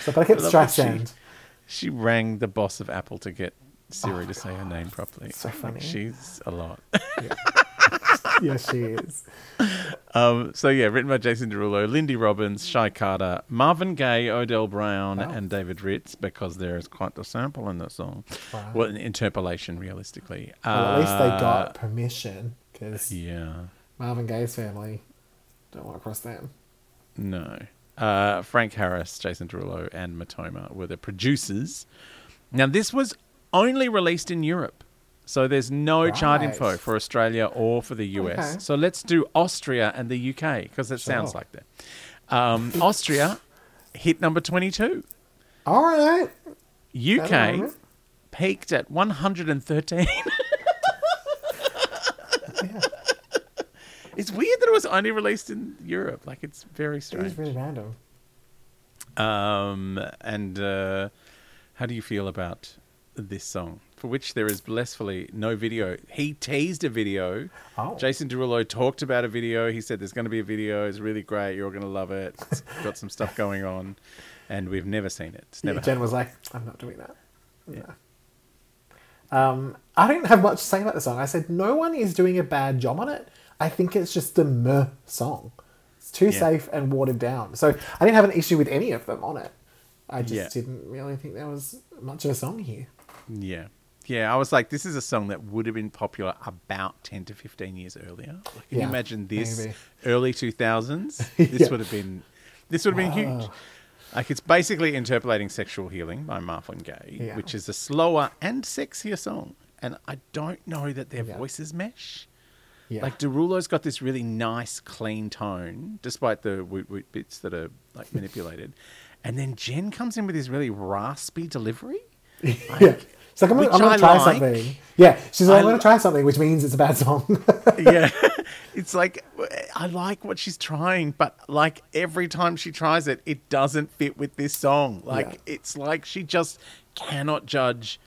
so, but I kept I she- She rang the boss of Apple to get Siri to say her name properly. Oh, So funny. she's a lot. yes, she is. Um, so yeah, written by Jason Derulo, Lindy Robbins, Shy Carter, Marvin Gaye, Odell Brown, Wow. and David Ritz, because there is quite a sample in the song. Wow. Well, an interpolation, realistically. Well, at least they Uh, got permission because Yeah. Marvin Gaye's family don't want to cross them. No. Uh, Frank Harris, Jason Derulo, and Matoma were the producers. Now, this was only released in Europe. So there's no chart info for Australia or for the US. Okay. So let's do Austria and the UK because it sounds like that. Um, Austria hit number 22. All right. UK peaked at 113. It's weird that it was only released in Europe. Like it's very strange. is really random. Um, and uh, how do you feel about this song, for which there is blissfully no video? He teased a video. Oh. Jason Derulo talked about a video. He said there's going to be a video. It's really great. You're all going to love it. It's got some stuff going on, and we've never seen it. It's never. Jen was like, I'm not doing that. Yeah. Um, I didn't have much to say about the song. I said no one is doing a bad job on it. I think it's just a meh song. It's too Yeah. safe and watered down. So I didn't have an issue with any of them on it. I just Yeah. didn't really think there was much of a song here. Yeah. Yeah, I was like, this is a song that would have been popular about 10 to 15 years earlier. Like, can you imagine this maybe. early 2000s? This Yeah. would have been this would have been huge. Like it's basically interpolating sexual healing by Marvin Gaye, Yeah. which is a slower and sexier song. And I don't know that their Yeah. voices mesh. Yeah. Like Derulo's got this really nice, clean tone, despite the woot woot bits that are like manipulated. And then Jen comes in with this really raspy delivery. Yeah. It's like, I'm gonna, Which I'm gonna I try like. something. Yeah. She's like, I I'm gonna try something, which means it's a bad song. yeah. It's like I like what she's trying, but like every time she tries it, it doesn't fit with this song. Like Yeah. it's like she just cannot judge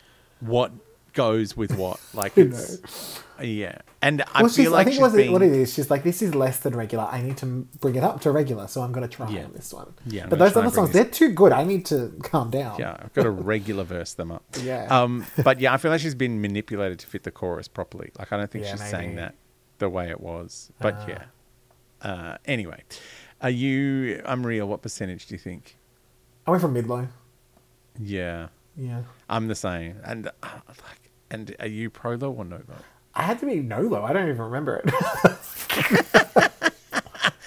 what goes with what. Like it's yeah. And I well, feel like I think she's what, it, being what it is, she's like, this is less than regular. I need to bring it up to regular, so I'm going to try Yeah. on this one. Yeah, I'm but those other songs, they're too good. I need to calm down. Yeah, I've got to regular verse them up. Yeah. Um, but yeah, I feel like she's been manipulated to fit the chorus properly. Like I don't think Yeah, she's saying that the way it was. But Ah. yeah. Uh, anyway, are you? I'm real. What percentage do you think? I went from mid low. Yeah, Yeah. I'm the same. And uh, like, and are you pro low or no low? I had to be no low. I don't even remember it.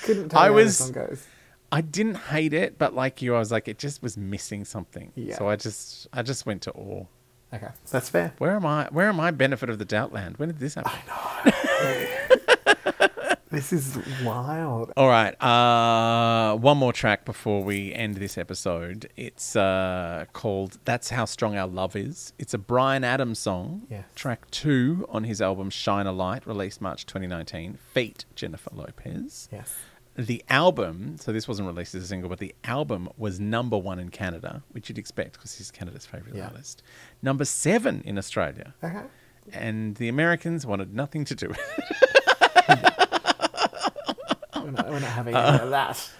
Couldn't tell I you how was- this song goes. I didn't hate it, but like you, I was like, it just was missing something. Yeah. So I just, I just went to all. Okay, that's fair. Where am I? Where am I? Benefit of the doubt land. When did this happen? This is wild. All right. Uh, one more track before we end this episode. It's uh, called That's How Strong Our Love Is. It's a Bryan Adams song. Yes. Track two on his album Shine a Light, released March 2019. Feat Jennifer Lopez. Yes. The album, so this wasn't released as a single, but the album was number one in Canada, which you'd expect because he's Canada's favorite Yeah. artist. Number seven in Australia. Okay. And the Americans wanted nothing to do with it. We're not, we're not having Uh, any of that.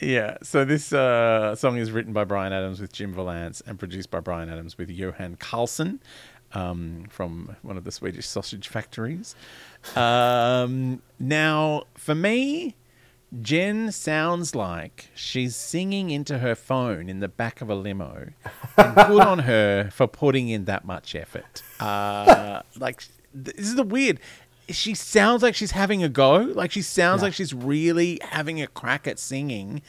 Yeah, so this uh, song is written by Bryan Adams with Jim Vallance and produced by Bryan Adams with Johan Carlsson um, from one of the Swedish sausage factories. Um, now, for me, Jen sounds like she's singing into her phone in the back of a limo and good on her for putting in that much effort. Uh, like, this is the weird. She sounds like she's having a go. Like, she sounds Yeah. like she's really having a crack at singing,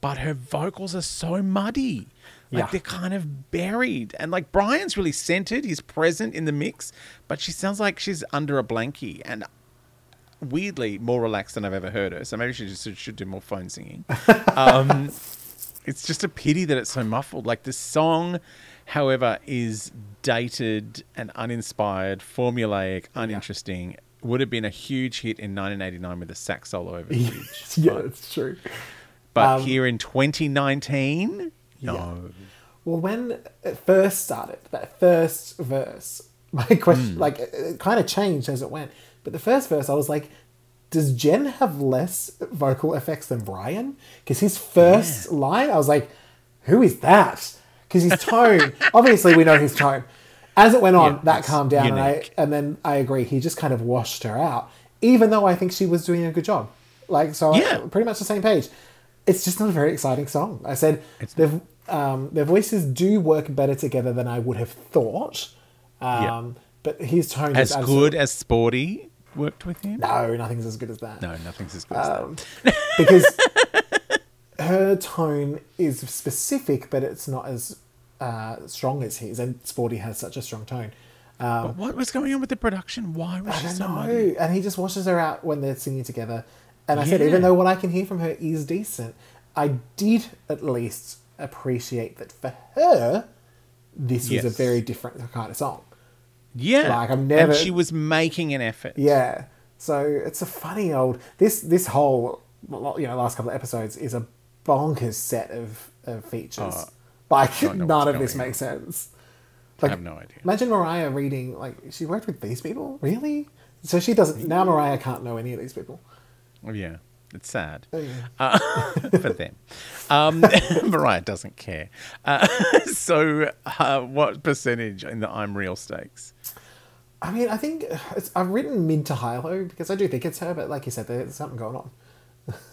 but her vocals are so muddy. Like, Yeah. they're kind of buried. And, like, Bryan's really centered. He's present in the mix, but she sounds like she's under a blankie. And weirdly more relaxed than I've ever heard her. So maybe she just should do more phone singing. Um, it's just a pity that it's so muffled. Like the song, however, is dated and uninspired, formulaic, uninteresting. Would have been a huge hit in 1989 with a sax solo over huge. yeah, that's true. But Um, here in 2019, no. Yeah. Well, when it first started, that first verse, my question, Hmm. like, it, it kind of changed as it went. But the first verse, I was like, does Jen have less vocal effects than Bryan? Because his first line, I was like, who is that? Because his tone, obviously, we know his tone. As it went on, Yeah, that calmed down, and I and then I agree. He just kind of washed her out, even though I think she was doing a good job. Like, so I- Yeah. pretty much the same page. It's just not a very exciting song. I said their um, their voices do work better together than I would have thought. Um, Yeah. But his tone As good as Sporty worked with him? No, nothing's as good as that. No, nothing's as good as that. Um, because her tone is specific, but it's not as uh, strong as his. And Sporty has such a strong tone. but what was going on with the production? Why was I she don't so know. muddy? And he just washes her out when they're singing together. And I said, Yeah. even though what I can hear from her is decent, I did at least appreciate that for her, this was a very different kind of song. Yeah, Like, I've never- And she was making an effort. Yeah. So it's a funny old this this whole you know last couple of episodes is a bonkers set of, of features. Like none of this going makes sense. Like, I have no idea. Imagine Mariah reading like she worked with these people, really? So she doesn't now. Mariah can't know any of these people. Oh, Yeah, it's sad Oh, yeah. uh, for them. Um, Mariah doesn't care. Uh, so, uh, what percentage in the I'm Real stakes? I mean, I think it's, I've written mid to high low because I do think it's her, but like you said, there's something going on.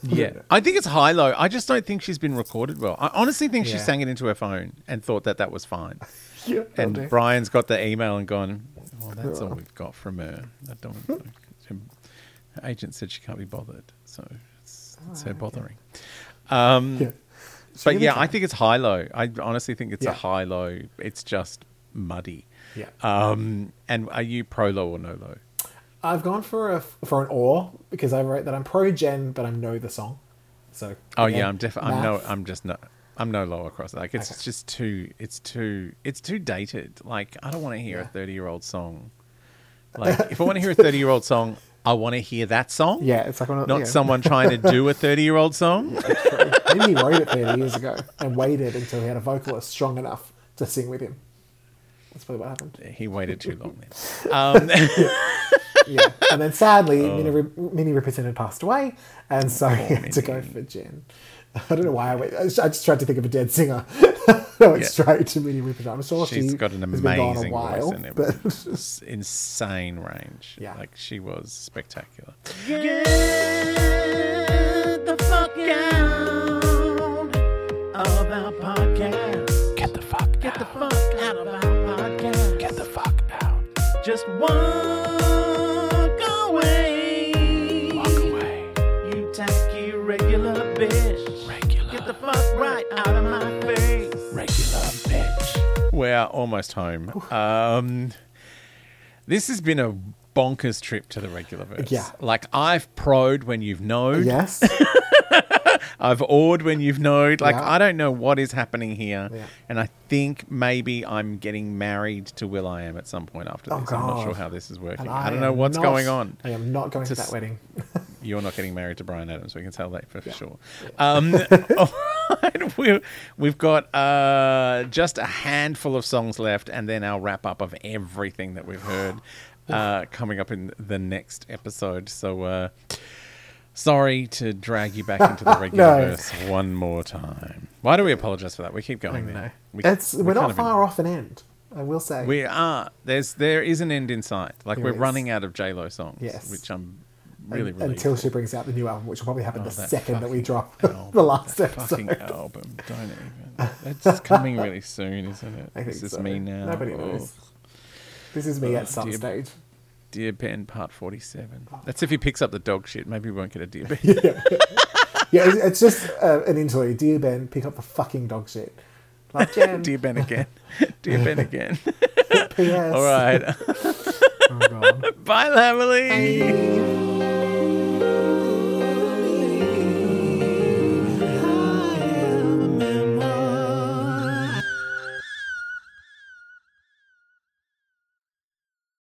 Yeah, I think it's high low. I just don't think she's been recorded well. I honestly think she Yeah. sang it into her phone and thought that that was fine. Yeah, And. Bryan's got the email and gone, well, that's all we've got from her. I don't. her agent said she can't be bothered, so it's, it's her bothering. Um, Yeah. But give it yeah. I think it's high low. I honestly think it's Yeah. a high low. It's just muddy. Yeah. Um, and are you pro low or no low? I've gone for a for an or because I wrote that I'm pro Jen, but I'm no the song. So Oh again, yeah, I'm definitely. I'm no. I'm just no. I'm no low across. Like it's Okay. just too. It's too. It's too dated. Like I don't want to hear a 30 year old song. Like if I want to hear a 30 year old song, I want to hear that song. Yeah, it's like one of- not yeah. someone trying to do a 30 year old song. Maybe he wrote it 30 years ago and waited until he had a vocalist strong enough to sing with him. That's probably what happened. he waited too long then. Um, Yeah. And then sadly, Oh. Minnie, Rip- Minnie Riperton had passed away, and so he had to go for Jen. I don't know why I went. I just, tried to think of a dead singer. I went Yeah. straight to Minnie Riperton. I'm sure she's she got an has a amazing while, voice and but was insane range. Yeah. like she was spectacular. Get the fuck out of our podcast. Get the fuck Get the fuck out of our podcast. Get the fuck out. Just walk the fuck right out of my face. Regular bitch. We're almost home. Um, this has been a bonkers trip to the regular verse. Yeah. Like I've proed when you've knowed. yes, I've awed when you've knowed. Like Yeah. I don't know what is happening here. Yeah. And I think maybe I'm getting married to will.i.am at some point after Oh, this. I'm not sure how this is working. and I, don't know what's not- going on. I am not going to, To that s- wedding. You're not getting married to Bryan Adams. We can tell that for sure. Um, all right, we, we've got uh, just a handful of songs left, and then our wrap up of everything that we've heard uh, coming up in the next episode. So, uh, sorry to drag you back into the regular No. verse one more time. Why do we apologize for that? We keep going No. there. We, It's we we're not far off an end. I will say. We are. There's there is an end in sight. Like There we're is. running out of J Lo songs, Yes. which I'm Un- really until for. she brings out the new album, which will probably happen Oh, the that second that we drop album, the last that episode. fucking album. Don't even. It's coming really soon, isn't it? I this is so. me now. Nobody Oh, knows. This is me Oh, at some dear. stage. Dear Ben, part forty-seven. That's if he picks up the dog shit. Maybe we won't get a Dear Ben. Yeah, it's, it's just uh, an interlude. Dear Ben, pick up the fucking dog shit. Love Jen. Dear Ben again. Dear Ben again. P.S. All right. Oh, God. Bye, Lamely.